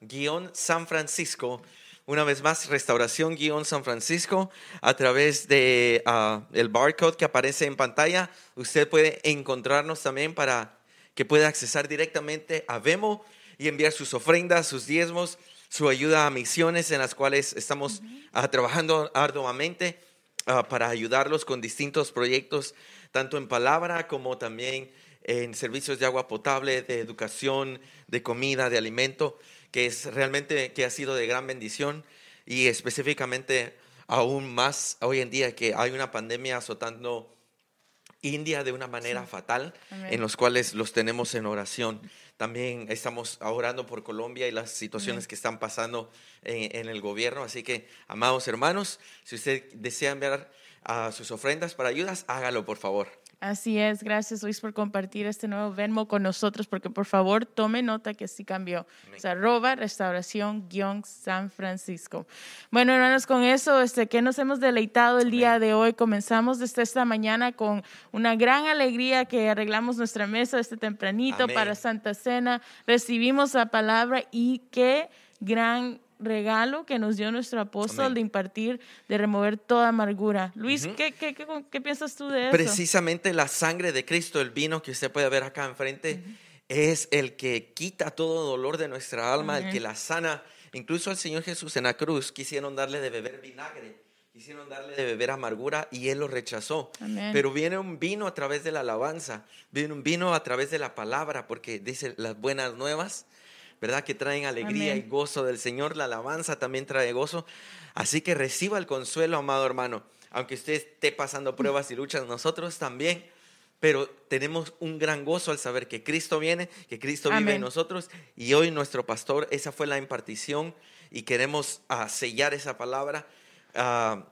Speaker 3: guion San Francisco. Una vez más, restauración guion San Francisco a través de ah, el barcode que aparece en pantalla. Usted puede encontrarnos también para que pueda accesar directamente a Vemo y enviar sus ofrendas, sus diezmos, su ayuda a misiones en las cuales estamos ah, trabajando arduamente. Ah, para ayudarlos con distintos proyectos, tanto en palabra como también en servicios de agua potable, de educación, de comida, de alimento, que es realmente que ha sido de gran bendición y específicamente aún más hoy en día que hay una pandemia azotando India de una manera fatal, en los cuales los tenemos en oración. También estamos orando por Colombia y las situaciones que están pasando en, el gobierno. Así que, amados hermanos, si usted desea enviar a sus ofrendas para ayudas, hágalo por favor.
Speaker 5: Así es, gracias Luis por compartir este nuevo Venmo con nosotros, porque por favor tome nota que sí cambió. Arroba restauración guion San Francisco. Bueno, hermanos, con eso, este, que nos hemos deleitado el día de hoy. Comenzamos desde esta mañana con una gran alegría que arreglamos nuestra mesa este tempranito para Santa Cena. Recibimos la palabra y qué gran regalo que nos dio nuestro apóstol de impartir, de remover toda amargura. Luis, ¿qué, qué, qué, piensas tú de eso?
Speaker 3: Precisamente la sangre de Cristo, el vino que usted puede ver acá enfrente, es el que quita todo dolor de nuestra alma, el que la sana. Incluso al Señor Jesús en la cruz quisieron darle de beber vinagre, quisieron darle de beber amargura y Él lo rechazó. Pero viene un vino a través de la alabanza, viene un vino a través de la palabra, porque dice las buenas nuevas ¿verdad? Que traen alegría y gozo del Señor. La alabanza también trae gozo. Así que reciba el consuelo, amado hermano. Aunque usted esté pasando pruebas y luchas, nosotros también. Pero tenemos un gran gozo al saber que Cristo viene, que Cristo vive en nosotros. Y hoy nuestro pastor, esa fue la impartición y queremos uh, sellar esa palabra. Uh,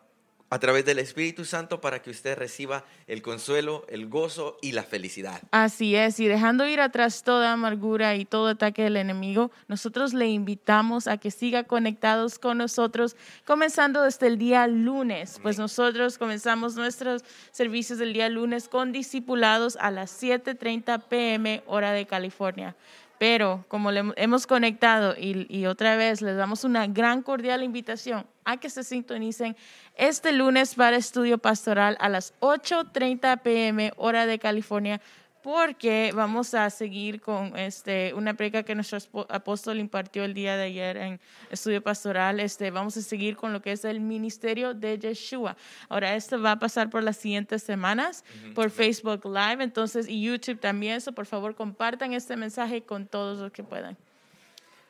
Speaker 3: a través del Espíritu Santo para que usted reciba el consuelo, el gozo y la felicidad.
Speaker 5: Así es, y dejando ir atrás toda amargura y todo ataque del enemigo, nosotros le invitamos a que siga conectados con nosotros, comenzando desde el día lunes, pues nosotros comenzamos nuestros servicios del día lunes con discipulados a las 7.30 pm hora de California. Pero como le hemos conectado y, y, otra vez les damos una gran cordial invitación a que se sintonicen este lunes para estudio pastoral a las 8.30 pm hora de California porque vamos a seguir con este, una preca que nuestro apóstol impartió el día de ayer en estudio pastoral. Este, vamos a seguir con lo que es el ministerio de Yeshua. Ahora, esto va a pasar por las siguientes semanas, por Facebook Live, entonces, y YouTube también. So, por favor, compartan este mensaje con todos los que puedan.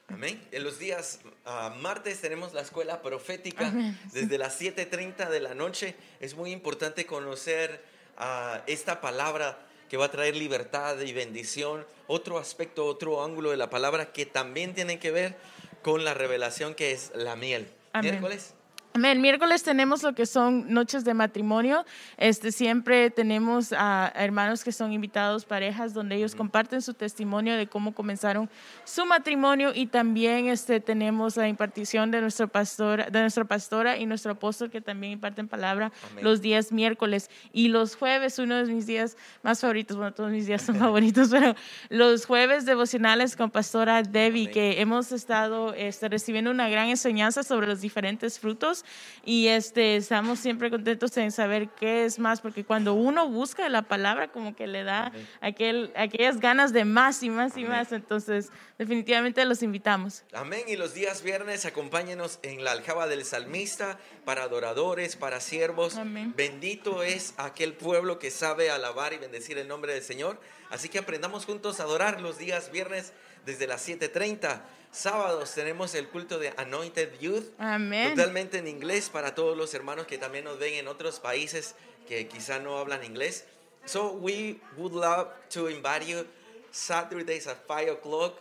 Speaker 3: Amén. En los días uh, martes tenemos la escuela profética desde las 7.30 de la noche. Es muy importante conocer uh, esta palabra que va a traer libertad y bendición. Otro aspecto, otro ángulo de la palabra que también tiene que ver con la revelación que es la miel.
Speaker 5: Amén.
Speaker 3: Miércoles.
Speaker 5: Amén. Miércoles tenemos lo que son noches de matrimonio. Este, siempre tenemos a hermanos que son invitados, parejas, donde ellos comparten su testimonio de cómo comenzaron su matrimonio y también este, tenemos la impartición de, nuestro pastor, de nuestra pastora y nuestro apóstol que también imparten palabra
Speaker 3: Amén.
Speaker 5: los días miércoles. Y los jueves, uno de mis días más favoritos, bueno, todos mis días son favoritos, pero los jueves devocionales con pastora Debbie,
Speaker 3: Amén.
Speaker 5: que hemos estado este, recibiendo una gran enseñanza sobre los diferentes frutos y este, estamos siempre contentos en saber qué es más, porque cuando uno busca la palabra como que le da aquel, aquellas ganas de más y más y más, entonces definitivamente los invitamos.
Speaker 3: Amén. Y los días viernes acompáñenos en la aljaba del salmista para adoradores, para siervos.
Speaker 5: Amén.
Speaker 3: Bendito es aquel pueblo que sabe alabar y bendecir el nombre del Señor. Así que aprendamos juntos a adorar los días viernes desde las 7:30. Sábados tenemos el culto de Anointed Youth.
Speaker 5: Amén.
Speaker 3: Totalmente en inglés para todos los hermanos que también nos ven en otros países que quizá no hablan inglés. So we would love to invite you Saturdays at 5 o'clock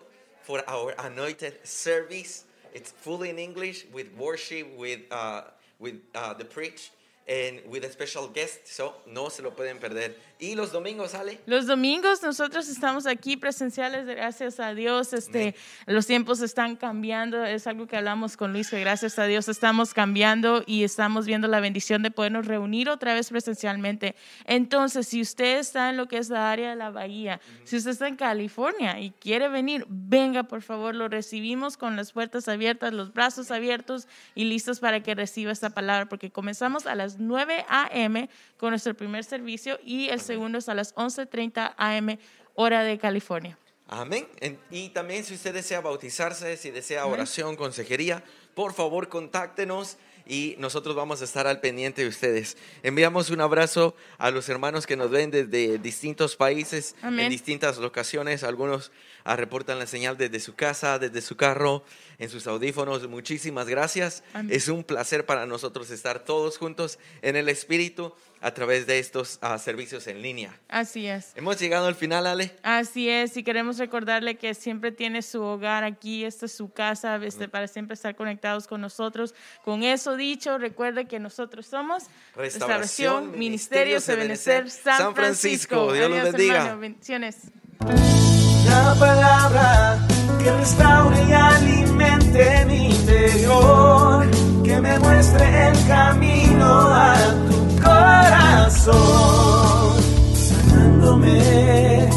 Speaker 3: for our anointed service. It's fully in English with worship, with, uh, with uh, the preach, and with a special guest. So no se lo pueden perder. Y los domingos, Ale.
Speaker 5: Los domingos nosotros estamos aquí presenciales, gracias a Dios. Este, los tiempos están cambiando, es algo que hablamos con Luis, que gracias a Dios estamos cambiando y estamos viendo la bendición de podernos reunir otra vez presencialmente. Entonces, si usted está en lo que es la área de la bahía, si usted está en California y quiere venir, venga por favor, lo recibimos con las puertas abiertas, los brazos abiertos y listos para que reciba esta palabra, porque comenzamos a las 9 a.m. con nuestro primer servicio y el segundo es a las 11.30 a.m. hora de California.
Speaker 3: Amén. Y también si usted desea bautizarse, si desea
Speaker 5: Amén.
Speaker 3: oración, consejería, por favor contáctenos y nosotros vamos a estar al pendiente de ustedes. Enviamos un abrazo a los hermanos que nos ven desde distintos países,
Speaker 5: Amén.
Speaker 3: en distintas locaciones. Algunos ah, reportan la señal desde su casa, desde su carro, en sus audífonos. Muchísimas gracias.
Speaker 5: Amén.
Speaker 3: Es un placer para nosotros estar todos juntos en el Espíritu a través de estos ah, servicios en línea.
Speaker 5: Así es.
Speaker 3: Hemos llegado al final, Ale.
Speaker 5: Así es, y queremos recordarle que siempre tiene su hogar aquí, esta es su casa, este, para siempre estar conectados con nosotros. Con eso dicho, recuerde que nosotros somos
Speaker 3: Restauración,
Speaker 5: Ministerio Ebenecer, San,
Speaker 3: San Francisco.
Speaker 5: Francisco.
Speaker 3: Dios los bendiga.
Speaker 5: hermano, bendiciones.
Speaker 7: La palabra que restaure y alimente mi interior, que me muestre el camino a corazón, sanándome.